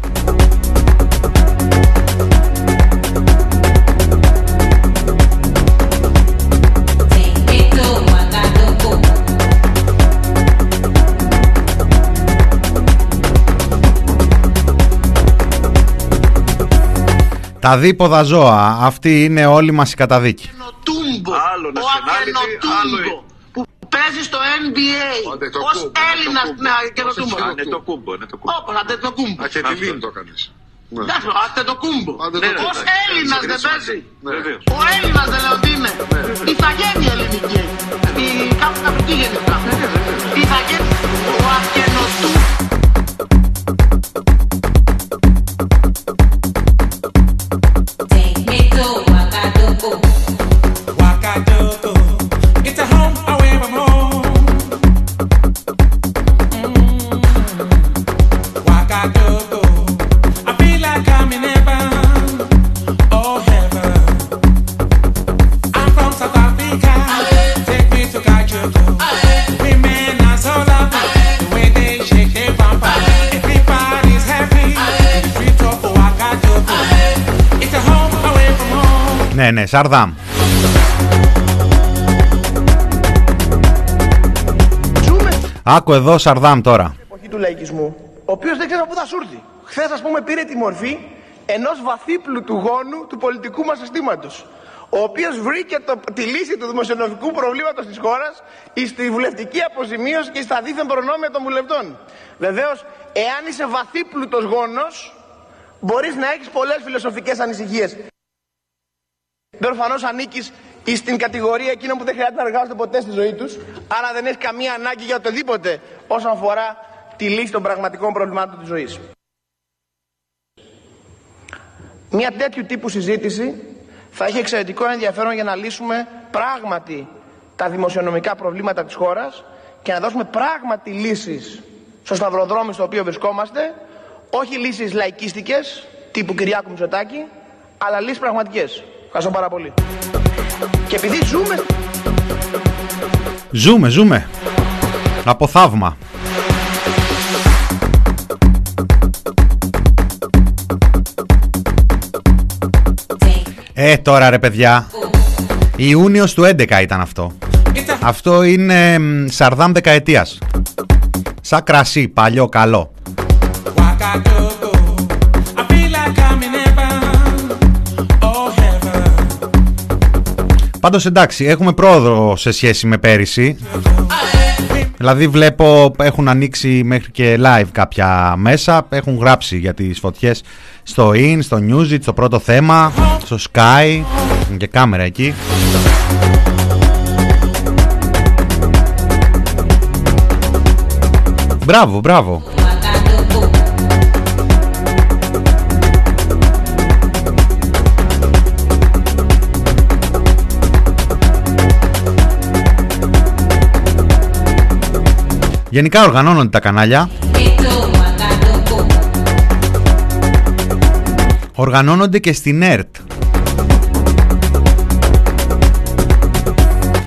Τα δίποδα ζώα, αυτή είναι όλη μας η καταδίκη.
Τούμπο. Άλλο ο Ακενοτούμπο. Που παίζει στο NBA. Ω Έλληνα ναι, Ακενοτούμπο.
Είναι το κούμπο, είναι το κούμπο.
Όπω Αντετοκούμπο.
Α, και τη Λίμ το κάνεις.
Εντάξει, Αντετοκούμπο.
Αντετοκούμπο.
Ω Έλληνας δεν παίζει.
Βεβαίως.
Ο Έλληνας δεν λέω ότι είναι. Ιθαγένεια ελληνική. Η κάπου καπιτή γενικά. Ιθαγένεια. Ο Ακενοτούμπο.
Home.
Ναι, ναι, Σαρδάμ. Άκου εδώ Σαρδάμ τώρα.
εποχή του λαϊκισμού, ο οποίος δεν ξέρω πού θα σου έρθει. Χθες, ας πούμε, πήρε τη μορφή ενός βαθύπλου γόνου του πολιτικού μας συστήματος. Ο οποίος βρήκε το, τη λύση του δημοσιονομικού προβλήματος της χώρας στη βουλευτική αποζημίωση και στα δίθεν προνόμια των βουλευτών. Βεβαίως, εάν είσαι βαθύπλουτος γόνος, μπορείς να έχεις πολλές φιλοσοφικές ανησυχίες. Προφανώ ανήκεις στην κατηγορία εκείνων που δεν χρειάζεται να εργάζονται ποτέ στη ζωή τους, άρα δεν έχεις καμία ανάγκη για οτιδήποτε όσον αφορά τη λύση των πραγματικών προβλημάτων της ζωής. Μια τέτοιου τύπου συζήτηση θα έχει εξαιρετικό ενδιαφέρον για να λύσουμε πράγματι τα δημοσιονομικά προβλήματα της χώρας και να δώσουμε πράγματι λύσεις στο σταυροδρόμι στο οποίο βρισκόμαστε, όχι λύσεις λαϊκίστικες τύπου Κυριάκου Μητσοτάκη, αλλά λύσεις πραγματικές. Ευχαριστώ πάρα πολύ. Και επειδή ζούμε
Ζούμε, ζούμε. Από θαύμα. Ε, τώρα ρε παιδιά. Ιούνιος του 11 ήταν αυτό. Αυτό είναι μ, Σαρδάμ δεκαετίας. Σαν κρασί, παλιό, καλό. Πάντως εντάξει, έχουμε πρόοδο σε σχέση με πέρυσι. Δηλαδή βλέπω έχουν ανοίξει μέχρι και live κάποια μέσα, έχουν γράψει για τις φωτιές στο in, στο newsit, στο πρώτο θέμα, στο sky, έχουν και κάμερα εκεί. Μπράβο, μπράβο. Γενικά οργανώνονται τα κανάλια. Οργανώνονται και στην ΕΡΤ.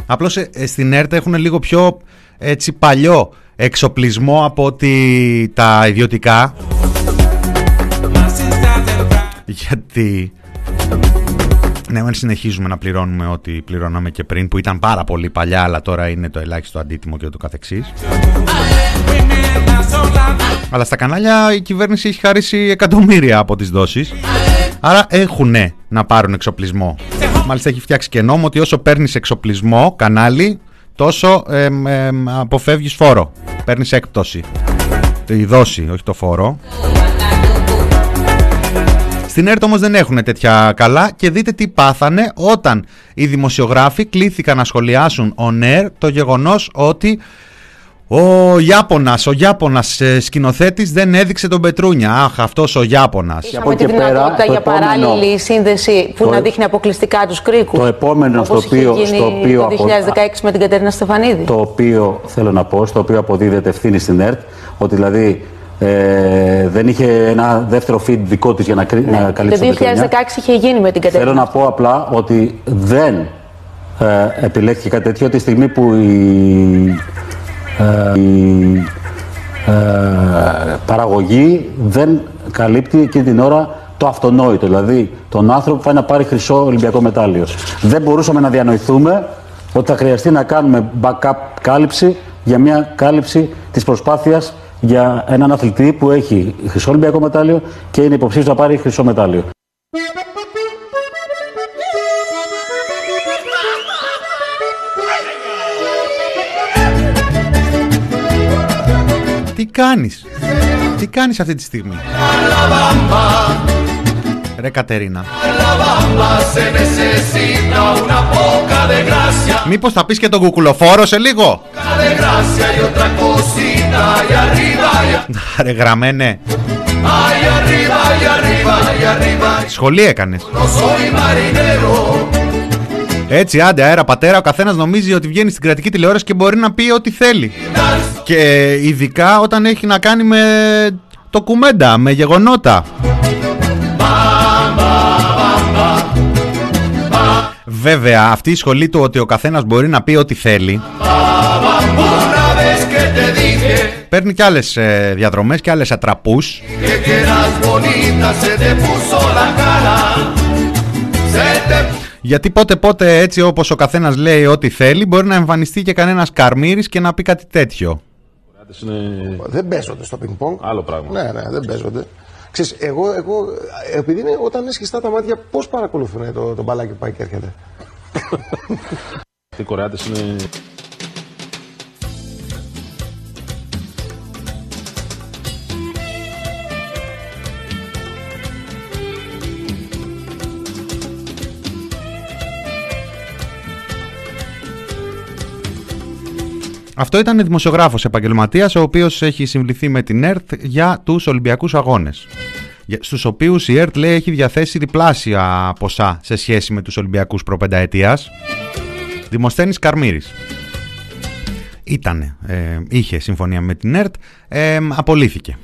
Απλώς ε, ε, στην ΕΡΤ έχουν λίγο πιο έτσι παλιό εξοπλισμό από ότι τα ιδιωτικά. Γιατί ναι, αν συνεχίζουμε να πληρώνουμε ό,τι πληρώναμε και πριν, που ήταν πάρα πολύ παλιά, αλλά τώρα είναι το ελάχιστο αντίτιμο και το καθεξής. Αλλά στα κανάλια η κυβέρνηση έχει χαρίσει εκατομμύρια από τις δόσεις. Άρα έχουν να πάρουν εξοπλισμό. Μάλιστα έχει φτιάξει και νόμο ότι όσο παίρνεις εξοπλισμό, κανάλι, τόσο εμ, εμ, αποφεύγεις φόρο. Παίρνεις έκπτωση. Η δόση, όχι το φόρο. Στην ΕΡΤ όμως δεν έχουν τέτοια καλά και δείτε τι πάθανε όταν οι δημοσιογράφοι κλήθηκαν να σχολιάσουν on air το γεγονός ότι ο Ιάπωνας, ο Ιάπωνας ε, σκηνοθέτης δεν έδειξε τον Πετρούνια. Αχ, αυτός ο Ιάπωνας.
Είχαμε τη δυνατότητα για παράλληλη σύνδεση που
το-
να δείχνει αποκλειστικά τους κρίκους.
Το επόμενο στο
όπως είχε
οποίο,
γίνει
στο οποίο,
το
απο-
2016 με την Κατερίνα Στεφανίδη.
το οποίο θέλω να πω, στο οποίο αποδίδεται ευθύνη στην ΕΡΤ, ότι δηλαδή ε, δεν είχε ένα δεύτερο feed δικό της για να, κρι- να
Το
καλύψει τον Πετρούνια.
2016 είχε γίνει με την Κατερίνα.
Θέλω να πω απλά ότι δεν ε, επιλέχθηκε κάτι τέτοιο τη στιγμή που η, ε, η ε, παραγωγή δεν καλύπτει εκείνη την ώρα το αυτονόητο, δηλαδή τον άνθρωπο που πάει να πάρει χρυσό Ολυμπιακό μετάλλιος. Δεν μπορούσαμε να διανοηθούμε ότι θα χρειαστεί να κάνουμε backup κάλυψη για μια κάλυψη της προσπάθειας για έναν αθλητή που έχει χρυσό Ολυμπιακό μετάλλιο και είναι υποψήφιος να πάρει χρυσό μετάλλιο.
Τι κάνεις, τι κάνεις αυτή τη στιγμή; Ρε Κατερίνα.
Se necesita una poca de gracia,
Μήπως θα πεις και τον κουκουλοφόρο σε λίγο;
de gracia y otra cosita, y arriba, y,
Ρε γραμμένε.
ay, arriba, y arriba, y arriba.
Σχολή έκανες.
No soy marinero,
Έτσι, άντε, αέρα πατέρα, ο καθένας νομίζει ότι βγαίνει στην κρατική τηλεόραση και μπορεί να πει ό,τι θέλει. Και ειδικά όταν έχει να κάνει με το κουμέντα, με γεγονότα. Βέβαια, αυτή η σχολή του ότι ο καθένας μπορεί να πει ό,τι θέλει,
una vez que te dije
παίρνει και άλλες ε, διαδρομές και άλλες ατραπούς.
que que eras bonita, se te puso la cara, se te
Γιατί πότε πότε έτσι όπως ο καθένας λέει ό,τι θέλει, μπορεί να εμφανιστεί και κανένας καρμύρης και να πει κάτι τέτοιο.
Δεν παίζονται στο πινκ-πονγκ. Άλλο πράγμα. Ναι, ναι, δεν παίζονται. Ξέρεις, εγώ, εγώ, επειδή είναι, όταν είναι σχιστά τα μάτια, πώς παρακολουθούν το, το μπαλάκι που πάει και έρχεται; (laughs)
Οι Κορεάτες είναι...
Αυτό ήταν δημοσιογράφος επαγγελματίας ο οποίος έχει συμβληθεί με την ΕΡΤ για τους Ολυμπιακούς Αγώνες. Για- Στους οποίους η ΕΡΤ λέει έχει διαθέσει διπλάσια ποσά σε σχέση με τους Ολυμπιακούς προπενταετίας. Δημοσθένης Καρμύρης. Ήτανε, ε, είχε συμφωνία με την ΕΡΤ, ε, απολύθηκε.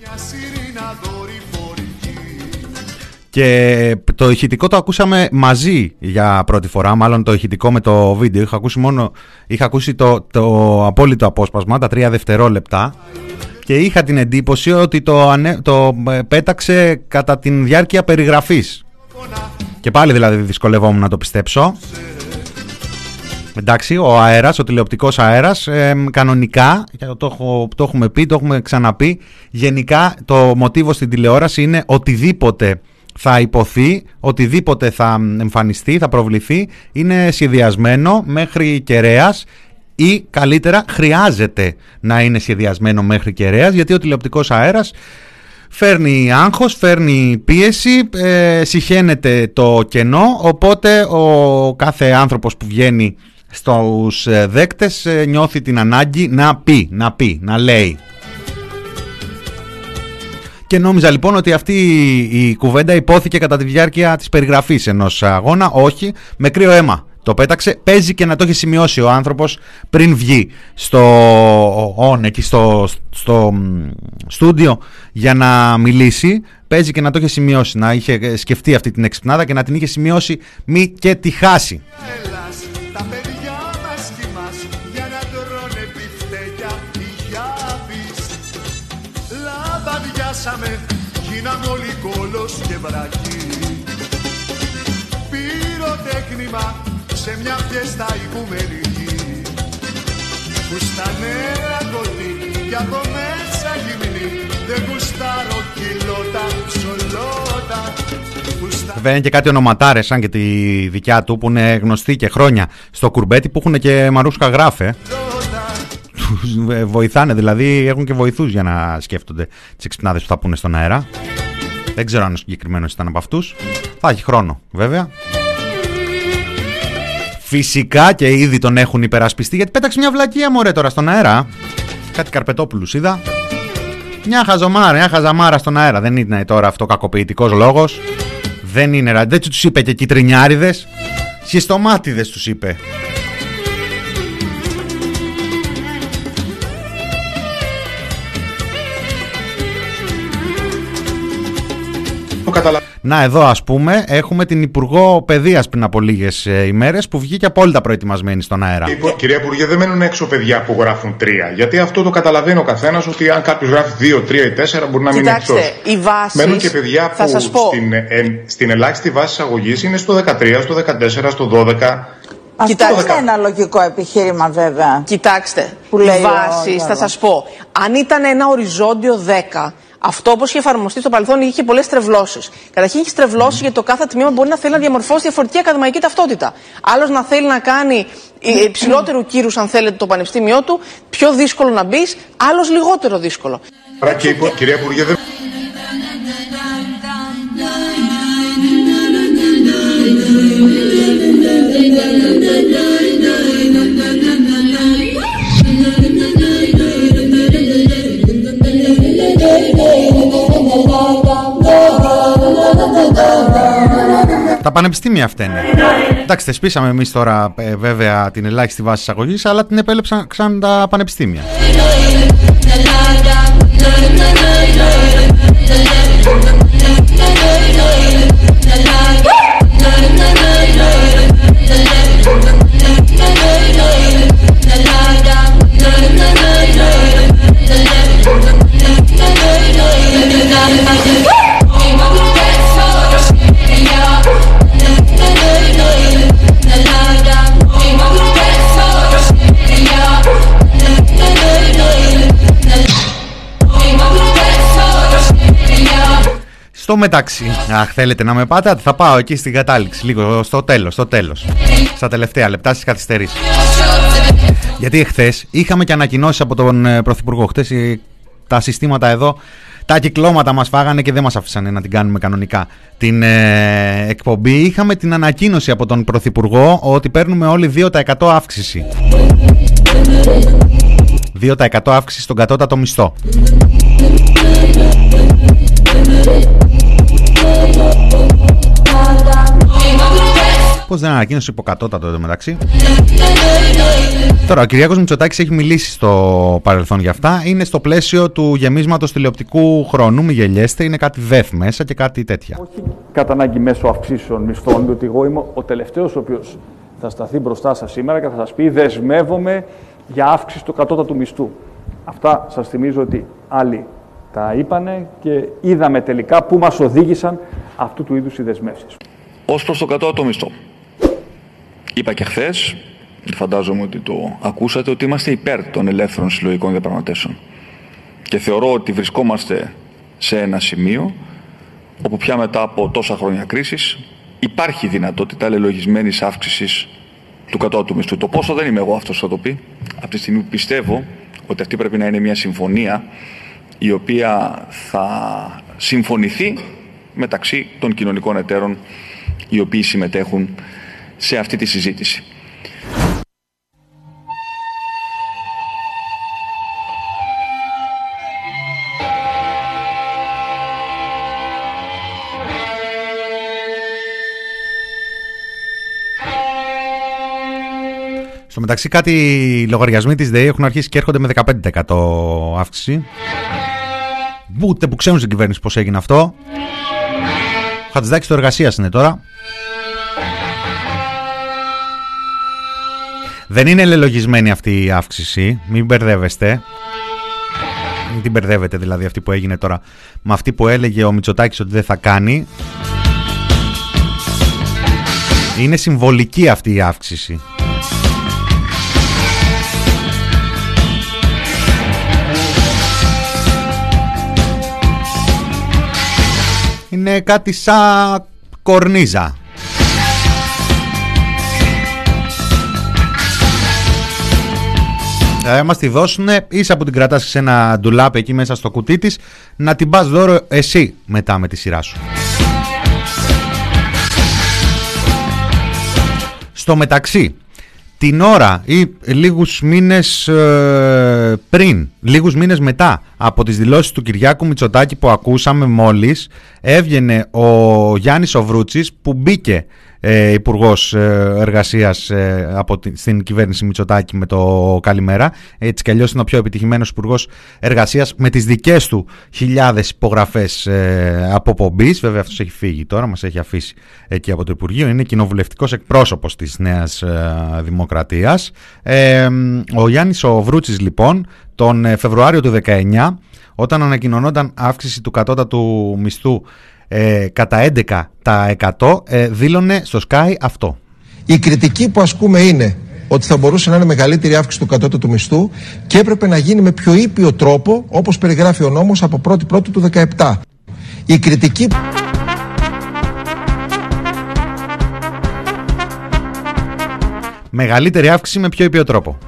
Και το ηχητικό το ακούσαμε μαζί για πρώτη φορά, μάλλον το ηχητικό με το βίντεο. Είχα ακούσει μόνο, είχα ακούσει το, το απόλυτο απόσπασμα, τα τρία δευτερόλεπτα. Και είχα την εντύπωση ότι το, ανέ, το ε, πέταξε κατά την διάρκεια περιγραφής. Και πάλι δηλαδή δυσκολευόμουν να το πιστέψω. Εντάξει, ο αέρας, ο τηλεοπτικός αέρας, ε, κανονικά, και το, έχω- το έχουμε πει, το έχουμε ξαναπεί, γενικά το μοτίβο στην τηλεόραση είναι οτιδήποτε θα υποθεί, οτιδήποτε θα εμφανιστεί, θα προβληθεί, είναι σχεδιασμένο μέχρι κεραίας ή καλύτερα χρειάζεται να είναι σχεδιασμένο μέχρι κεραίας γιατί ο τηλεοπτικός αέρας φέρνει άγχος, φέρνει πίεση, ε, συχαίνεται το κενό, οπότε ο κάθε άνθρωπος που βγαίνει στους ε, δέκτες ε, νιώθει την ανάγκη να πει, να πει, να λέει. Και νόμιζα λοιπόν ότι αυτή η κουβέντα υπόθηκε κατά τη διάρκεια της περιγραφής ενός αγώνα. Όχι, με κρύο αίμα. Το πέταξε, παίζει και να το έχει σημειώσει ο άνθρωπος πριν βγει στο on, εκεί στο, στο μ, στούντιο για να μιλήσει. Παίζει και να το έχει σημειώσει, να είχε σκεφτεί αυτή την εξυπνάδα και να την είχε σημειώσει μη και τη χάσει.
Και βρακή Πυροτέχνημα σε μια πιέστα οικουμενική που στα νέα κοντή κι από μέσα γυμνή. Δεν γουστάρω κιλότα ψολότα που στα
Βέβαια είναι και κάτι ονοματάρες, σαν και τη δικιά του, που είναι γνωστοί και χρόνια στο κουρμπέτι, που έχουν και μαρούσκα γράφε. Τους βοηθάνε, δηλαδή έχουν και βοηθούς για να σκέφτονται τις εξυπνάδες που θα πούνε στον αέρα. Δεν ξέρω αν ο συγκεκριμένος ήταν από αυτούς. Θα έχει χρόνο, βέβαια. Φυσικά και ήδη τον έχουν υπερασπιστεί γιατί πέταξε μια βλακεία μωρέ τώρα στον αέρα. Κάτι Καρπετόπουλους είδα. Μια χαζομάρα, μια χαζαμάρα στον αέρα. Δεν είναι τώρα αυτό κακοποιητικός λόγος. Δεν είναι, ρε. δεν τους είπε και κυτρινιάριδες. Σχιστομάτιδες τους είπε. Να, εδώ ας πούμε έχουμε την Υπουργό Παιδείας πριν από λίγες ημέρες που βγήκε απόλυτα προετοιμασμένη στον αέρα.
Υπο- Κυρία Υπουργέ, δεν μένουν έξω παιδιά που γράφουν τρία. Γιατί αυτό το καταλαβαίνει ο καθένας ότι αν κάποιος γράφει δύο, τρία ή τέσσερα μπορεί να μείνει εκτό.
Κοιτάξτε, οι βάσεις,
Μένουν και παιδιά
θα
που
σας πω.
στην, ε, στην ελάχιστη βάση εισαγωγής είναι στο 13, στο 14, στο 12.
Αυτό είναι ένα λογικό επιχείρημα βέβαια.
Κοιτάξτε,
Που λέει ο
βάσεις, θα
Γιώργος.
σας πω. Αν ήταν ένα οριζόντιο 10, αυτό όπως είχε εφαρμοστεί στο παρελθόν είχε πολλές τρευλώσεις. Καταρχήν είχε τρευλώσει γιατί το κάθε τμήμα μπορεί να θέλει να διαμορφώσει διαφορετική ακαδημαϊκή ταυτότητα. Άλλος να θέλει να κάνει ε, υψηλότερου κύρους, αν θέλετε, το πανεπιστήμιό του, πιο δύσκολο να μπεις, άλλος λιγότερο δύσκολο.
Άρα και υπο- κυρία Υπουργέ, δεν
πανεπιστήμια αυτά είναι. Εντάξει, θεσπίσαμε εμείς τώρα ε, βέβαια την ελάχιστη βάση εισαγωγής, αλλά την επέλεψαν ξανά τα πανεπιστήμια. Στο μεταξύ, αχ θέλετε να με πάτε, θα πάω εκεί στην κατάληξη, λίγο στο τέλος, στο τέλος. Στα τελευταία λεπτά στις καθυστερήσεις. Γιατί εχθές είχαμε και ανακοινώσεις από τον ε, Πρωθυπουργό. Χθες ε, τα συστήματα εδώ, τα κυκλώματα μας φάγανε και δεν μας αφήσανε να την κάνουμε κανονικά. Την ε, εκπομπή είχαμε την ανακοίνωση από τον Πρωθυπουργό ότι παίρνουμε όλοι 2% αύξηση. 2% αύξηση στον κατώτατο μισθό. Πώς δεν ανακοίνωσε υποκατώτατο εδώ μεταξύ. Τώρα, ο Κυριάκος Μητσοτάκης έχει μιλήσει στο παρελθόν για αυτά. Είναι στο πλαίσιο του γεμίσματος τηλεοπτικού χρόνου. Μη γελιέστε, είναι κάτι δεθ μέσα και κάτι τέτοια.
κατά ανάγκη μέσω αυξήσεων μισθών, διότι εγώ είμαι ο τελευταίος ο οποίος θα σταθεί μπροστά σας σήμερα και θα σας πει δεσμεύομαι για αύξηση του κατώτατου μισθού. Αυτά σας θυμίζω ότι άλλοι τα είπανε και είδαμε τελικά πού μας οδήγησαν αυτού του είδους οι δεσμεύσεις.
Ως προς το κατώτατο μισθό. Είπα και χθες, φαντάζομαι ότι το ακούσατε, ότι είμαστε υπέρ των ελεύθερων συλλογικών διαπραγματεύσεων. Και θεωρώ ότι βρισκόμαστε σε ένα σημείο όπου πια μετά από τόσα χρόνια κρίσης υπάρχει δυνατότητα λελογισμένης αύξησης του κατώτατου μισθού. Το πόσο δεν είμαι εγώ αυτός που θα το πει. Από τη στιγμή που πιστεύω ότι αυτή πρέπει να είναι μια συμφωνία η οποία θα συμφωνηθεί μεταξύ των κοινωνικών εταίρων οι οποίοι συμμετέχουν σε αυτή τη συζήτηση.
Στο μεταξύ κάτι λογαριασμοί της ΔΕΗ έχουν αρχίσει και έρχονται με 15% αύξηση. Ούτε που ξέρουν στην κυβέρνηση πώς έγινε αυτό. Ο Χατζηδάκης το εργασίας είναι τώρα. Δεν είναι λελογισμένη αυτή η αύξηση, μην μπερδεύεστε. Μην την μπερδεύετε δηλαδή αυτή που έγινε τώρα με αυτή που έλεγε ο Μητσοτάκης ότι δεν θα κάνει. Είναι συμβολική αυτή η αύξηση. Είναι κάτι σαν κορνίζα. Θα μας τη δώσουν ίσα που την κρατάς σε ένα ντουλάπ εκεί μέσα στο κουτί της να την πας δώρο εσύ μετά με τη σειρά σου. Στο μεταξύ, την ώρα ή λίγους μήνες ε, πριν, λίγους μήνες μετά από τις δηλώσεις του Κυριάκου Μητσοτάκη που ακούσαμε μόλις, έβγαινε ο Γιάννης Οβρούτσης που μπήκε ε, Υπουργός Εργασίας ε, από τη, στην κυβέρνηση Μητσοτάκη με το Καλημέρα. Έτσι κι αλλιώς είναι ο πιο επιτυχημένος Υπουργός Εργασίας με τις δικές του χιλιάδες υπογραφές ε, αποπομπής. Βέβαια, αυτός έχει φύγει τώρα, μας έχει αφήσει εκεί από το Υπουργείο. Είναι κοινοβουλευτικός εκπρόσωπος της Νέας ε, Δημοκρατίας. Ε, ο Γιάννης ο Βρούτσης, λοιπόν, τον ε, Φεβρουάριο του 19, όταν ανακοινωνόταν αύξηση του κατώτατου μισθού ε, κατά 11% ε, δήλωνε στο Sky αυτό.
Η κριτική που ασκούμε είναι ότι θα μπορούσε να είναι μεγαλύτερη αύξηση του κατώτατου μισθού και έπρεπε να γίνει με πιο ήπιο τρόπο όπως περιγράφει ο νόμος από 1η Πρώτου του 17. Η κριτική...
Μεγαλύτερη αύξηση με πιο ήπιο τρόπο.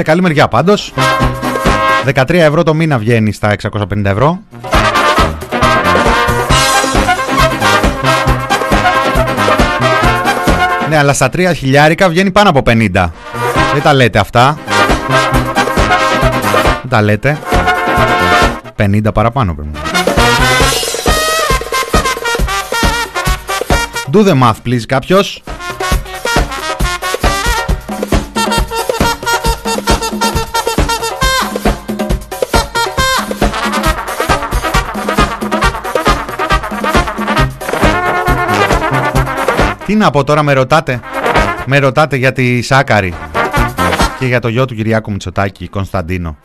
Σε καλή μεριά πάντως. 13 ευρώ το μήνα βγαίνει στα 650 ευρώ. Ναι αλλά στα 3 χιλιάρικα βγαίνει πάνω από 50 Δεν τα λέτε αυτά. Δεν τα λέτε. 50 παραπάνω πρέπει Do the math please κάποιος Τι να πω τώρα, με ρωτάτε. Με ρωτάτε για τη Σάκαρη και για το γιο του Κυριάκου Μητσοτάκη, Κωνσταντίνο.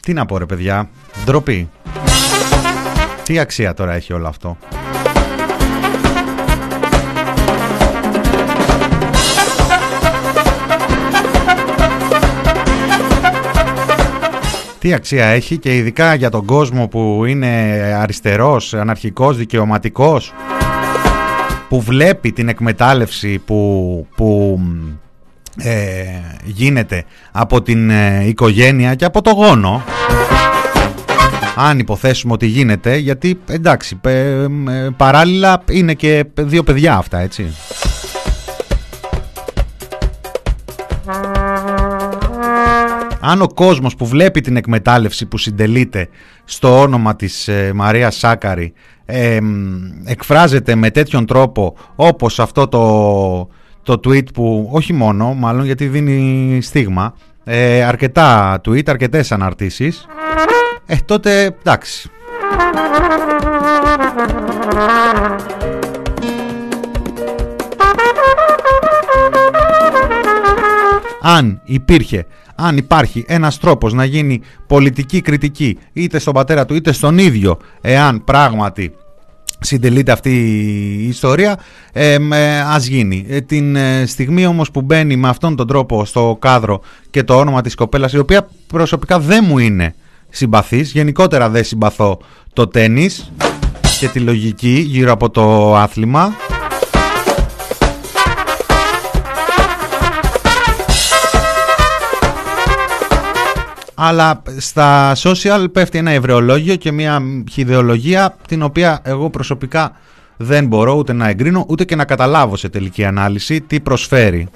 Τι να πω ρε παιδιά, ντροπή. Τι αξία τώρα έχει όλο αυτό. Τι αξία έχει και ειδικά για τον κόσμο που είναι αριστερός, αναρχικός, δικαιωματικός που βλέπει την εκμετάλλευση που, που ε, γίνεται από την ε, οικογένεια και από το γόνο. Αν υποθέσουμε ότι γίνεται γιατί εντάξει παράλληλα είναι και δύο παιδιά αυτά έτσι αν ο κόσμος που βλέπει την εκμετάλλευση που συντελείται στο όνομα της ε, Μαρίας Σάκαρη εκφράζεται με τέτοιον τρόπο όπως αυτό το, το tweet που όχι μόνο, μάλλον γιατί δίνει στίγμα, ε, αρκετά tweet, αρκετές αναρτήσεις, ε, τότε εντάξει. Αν υπήρχε αν υπάρχει ένας τρόπος να γίνει πολιτική κριτική είτε στον πατέρα του είτε στον ίδιο εάν πράγματι συντελείται αυτή η ιστορία ε, ε, ας γίνει. Ε, την ε, στιγμή όμως που μπαίνει με αυτόν τον τρόπο στο κάδρο και το όνομα της κοπέλας η οποία προσωπικά δεν μου είναι συμπαθής γενικότερα δεν συμπαθώ το τένις και τη λογική γύρω από το άθλημα αλλά στα social πέφτει ένα ευρεολόγιο και μια χιδεολογία την οποία εγώ προσωπικά δεν μπορώ ούτε να εγκρίνω ούτε και να καταλάβω σε τελική ανάλυση τι προσφέρει.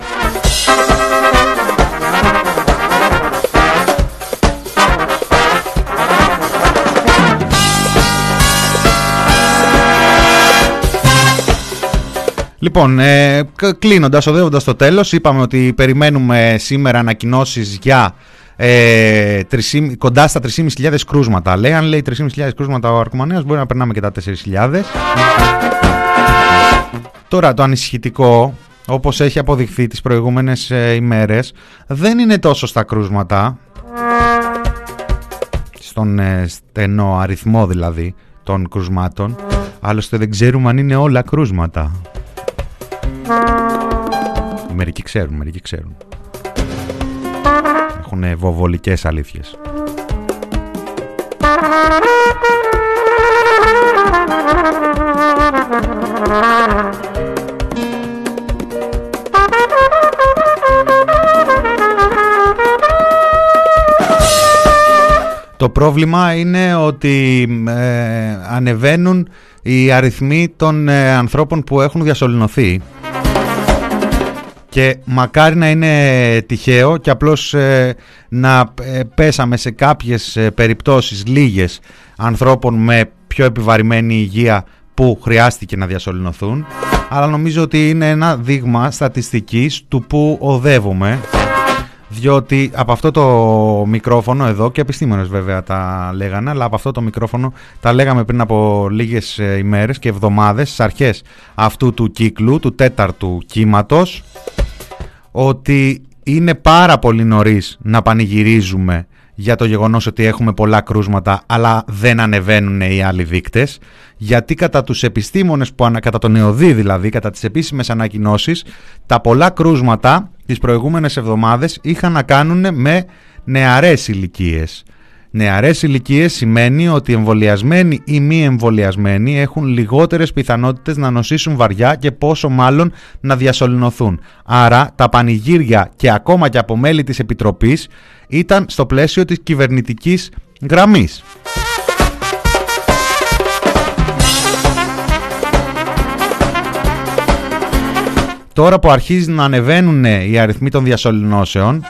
Λοιπόν, ε, κλείνοντας, οδεύοντας στο τέλος, είπαμε ότι περιμένουμε σήμερα ανακοινώσεις για ε, 3,5 κοντά στα 3.500 κρούσματα. Λέει, αν λέει 3.500 κρούσματα ο Αρκουμανέας μπορεί να περνάμε και τα 4.000. Τώρα το ανησυχητικό, όπως έχει αποδειχθεί τις προηγούμενες ε, ημέρες, δεν είναι τόσο στα κρούσματα, στον ε, στενό αριθμό δηλαδή των κρούσματων, άλλωστε δεν ξέρουμε αν είναι όλα κρούσματα. Μερικοί ξέρουν, μερικοί ξέρουν. Έχουν βοβολικές αλήθειες. Το πρόβλημα είναι ότι ε, ανεβαίνουν οι αριθμοί των ε, ανθρώπων που έχουν διασωληνωθεί και μακάρι να είναι τυχαίο και απλώς ε, να ε, πέσαμε σε κάποιες ε, περιπτώσεις λίγες ανθρώπων με πιο επιβαρημένη υγεία που χρειάστηκε να διασωληνωθούν. Αλλά νομίζω ότι είναι ένα δείγμα στατιστικής του που οδεύουμε διότι από αυτό το μικρόφωνο εδώ και επιστήμονες βέβαια τα λέγανε αλλά από αυτό το μικρόφωνο τα λέγαμε πριν από λίγες ημέρες και εβδομάδες στις αρχές αυτού του κύκλου, του τέταρτου κύματος ότι είναι πάρα πολύ νωρίς να πανηγυρίζουμε για το γεγονός ότι έχουμε πολλά κρούσματα αλλά δεν ανεβαίνουν οι άλλοι δείκτες. Γιατί κατά τους επιστήμονες που κατά τον ΕΟΔΗ δηλαδή κατά τις επίσημες ανακοινώσεις τα πολλά κρούσματα τις προηγούμενες εβδομάδες είχαν να κάνουν με νεαρές ηλικίες Νεαρές ηλικίες σημαίνει ότι εμβολιασμένοι ή μη εμβολιασμένοι έχουν λιγότερες πιθανότητες να νοσήσουν βαριά και πόσο μάλλον να διασωληνωθούν. Άρα τα πανηγύρια και ακόμα και από μέλη της Επιτροπής ήταν στο πλαίσιο της κυβερνητικής γραμμής. Τώρα που αρχίζει να ανεβαίνουν οι αριθμοί των διασωληνώσεων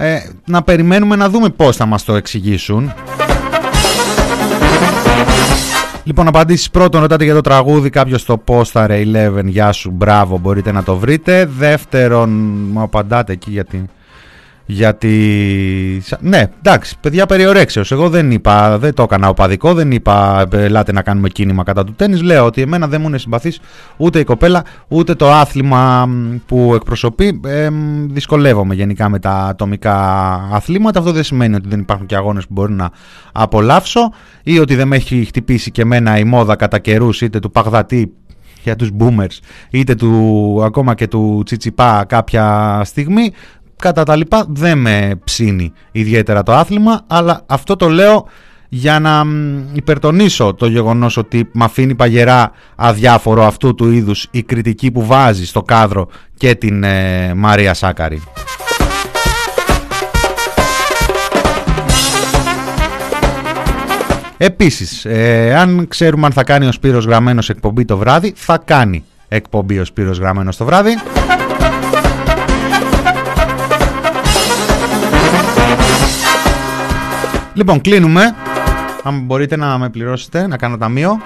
ε, να περιμένουμε να δούμε πώς θα μας το εξηγήσουν. Λοιπόν, απαντήσεις πρώτον, ρωτάτε για το τραγούδι. Κάποιος το πόσταρε 11. Γεια σου, μπράβο, μπορείτε να το βρείτε. Δεύτερον, μου απαντάτε εκεί γιατί γιατί. Ναι, εντάξει, παιδιά περιορέξεω. Εγώ δεν είπα, δεν το έκανα οπαδικό, δεν είπα ελάτε να κάνουμε κίνημα κατά του τέννη. Λέω ότι εμένα δεν μου είναι συμπαθής ούτε η κοπέλα ούτε το άθλημα που εκπροσωπεί. Ε, δυσκολεύομαι γενικά με τα ατομικά αθλήματα. Αυτό δεν σημαίνει ότι δεν υπάρχουν και αγώνες που μπορεί να απολαύσω ή ότι δεν με έχει χτυπήσει και εμένα η μόδα κατά καιρούς είτε του Παγδατή για τους boomers είτε του, ακόμα και του Τσιτσιπά κάποια στιγμή κατά τα λοιπά δεν με ψήνει ιδιαίτερα το άθλημα αλλά αυτό το λέω για να υπερτονίσω το γεγονός ότι με αφήνει παγερά αδιάφορο αυτού του είδους η κριτική που βάζει στο κάδρο και την ε, Μαρία Σάκαρη. Επίσης, ε, αν ξέρουμε αν θα κάνει ο Σπύρος Γραμμένος εκπομπή το βράδυ, θα κάνει εκπομπή ο Σπύρος Γραμμένος το βράδυ. Λοιπόν, κλείνουμε. Αν μπορείτε να με πληρώσετε, να κάνω ταμείο.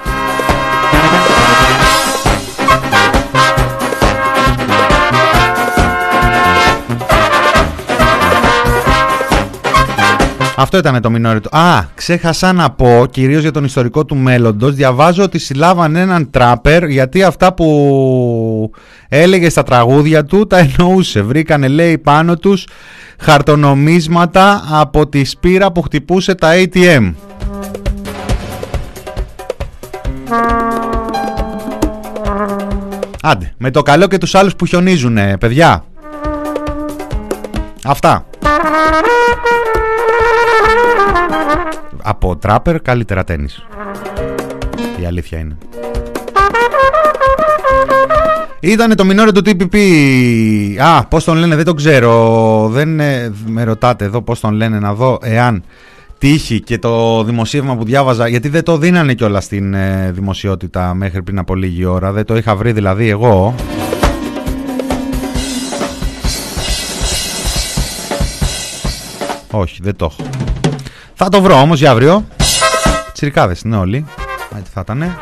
Αυτό ήταν το μινόριτο. Α, ξέχασα να πω, κυρίως για τον ιστορικό του μέλλοντος, διαβάζω ότι συλλάβαν έναν τράπερ γιατί αυτά που έλεγε στα τραγούδια του τα εννοούσε. Βρήκανε, λέει, πάνω τους χαρτονομίσματα από τη σπήρα που χτυπούσε τα ATM. Άντε, με το καλό και τους άλλους που χιονίζουνε, παιδιά. Αυτά. Από τράπερ καλύτερα τένις. Η αλήθεια είναι. Ήτανε το μινόρε του TPP. Α, πώς τον λένε, δεν το ξέρω. Δεν ε, με ρωτάτε εδώ πώς τον λένε να δω εάν τύχει και το δημοσίευμα που διάβαζα, γιατί δεν το δίνανε κιόλα στην ε, δημοσιότητα μέχρι πριν από λίγη ώρα. Δεν το είχα βρει δηλαδή εγώ. Όχι, δεν το έχω. Θα το βρω όμως για αύριο. Τσιρικάδες είναι όλοι. Έτσι θα ήταν. Α,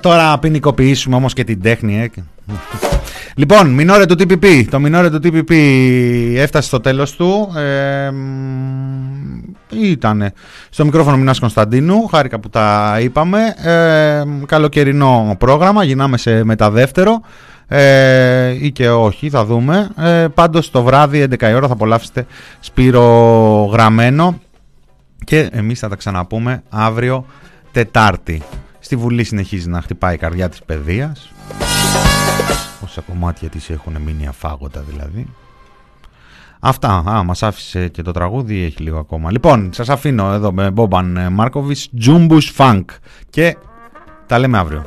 τώρα ποινικοποιήσουμε όμως και την τέχνη, ε. Λοιπόν, μινόρε του TPP. Το μινόρε του TPP έφτασε στο τέλος του. Ε, ήταν στο μικρόφωνο Μινάς Κωνσταντίνου. Χάρηκα που τα είπαμε. Ε, καλοκαιρινό πρόγραμμα. Γυρνάμε σε μεταδεύτερο. Ε, ή και όχι, θα δούμε. Ε, πάντως το βράδυ, 11 η ώρα, θα απολαύσετε Σπύρο Γραμμένο. Και εμείς θα τα ξαναπούμε αύριο Τετάρτη. Στη Βουλή συνεχίζει να χτυπάει η καρδιά της παιδείας. Όσα κομμάτια της έχουν μείνει αφάγοντα δηλαδή. Αυτά. Α, μας άφησε και το τραγούδι, έχει λίγο ακόμα. Λοιπόν, σας αφήνω εδώ με Μπόμπαν Μάρκοβις, Τζούμπους Φανκ. Και τα λέμε αύριο.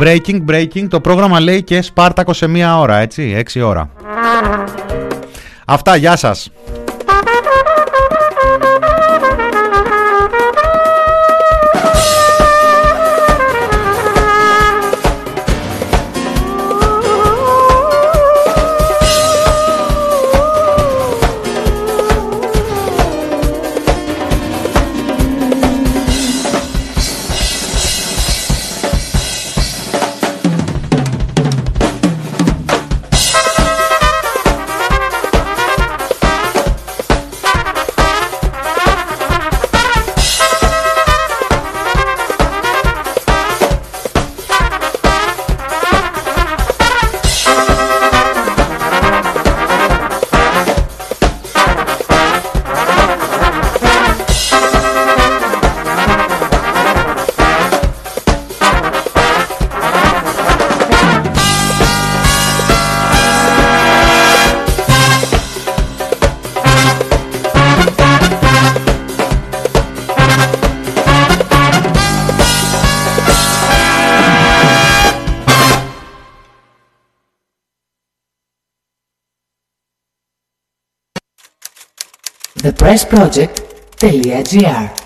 Breaking, breaking. Το πρόγραμμα λέει και Σπάρτακο σε μία ώρα, έτσι, έξι ώρα. Αυτά, γεια σας.
artproject.gr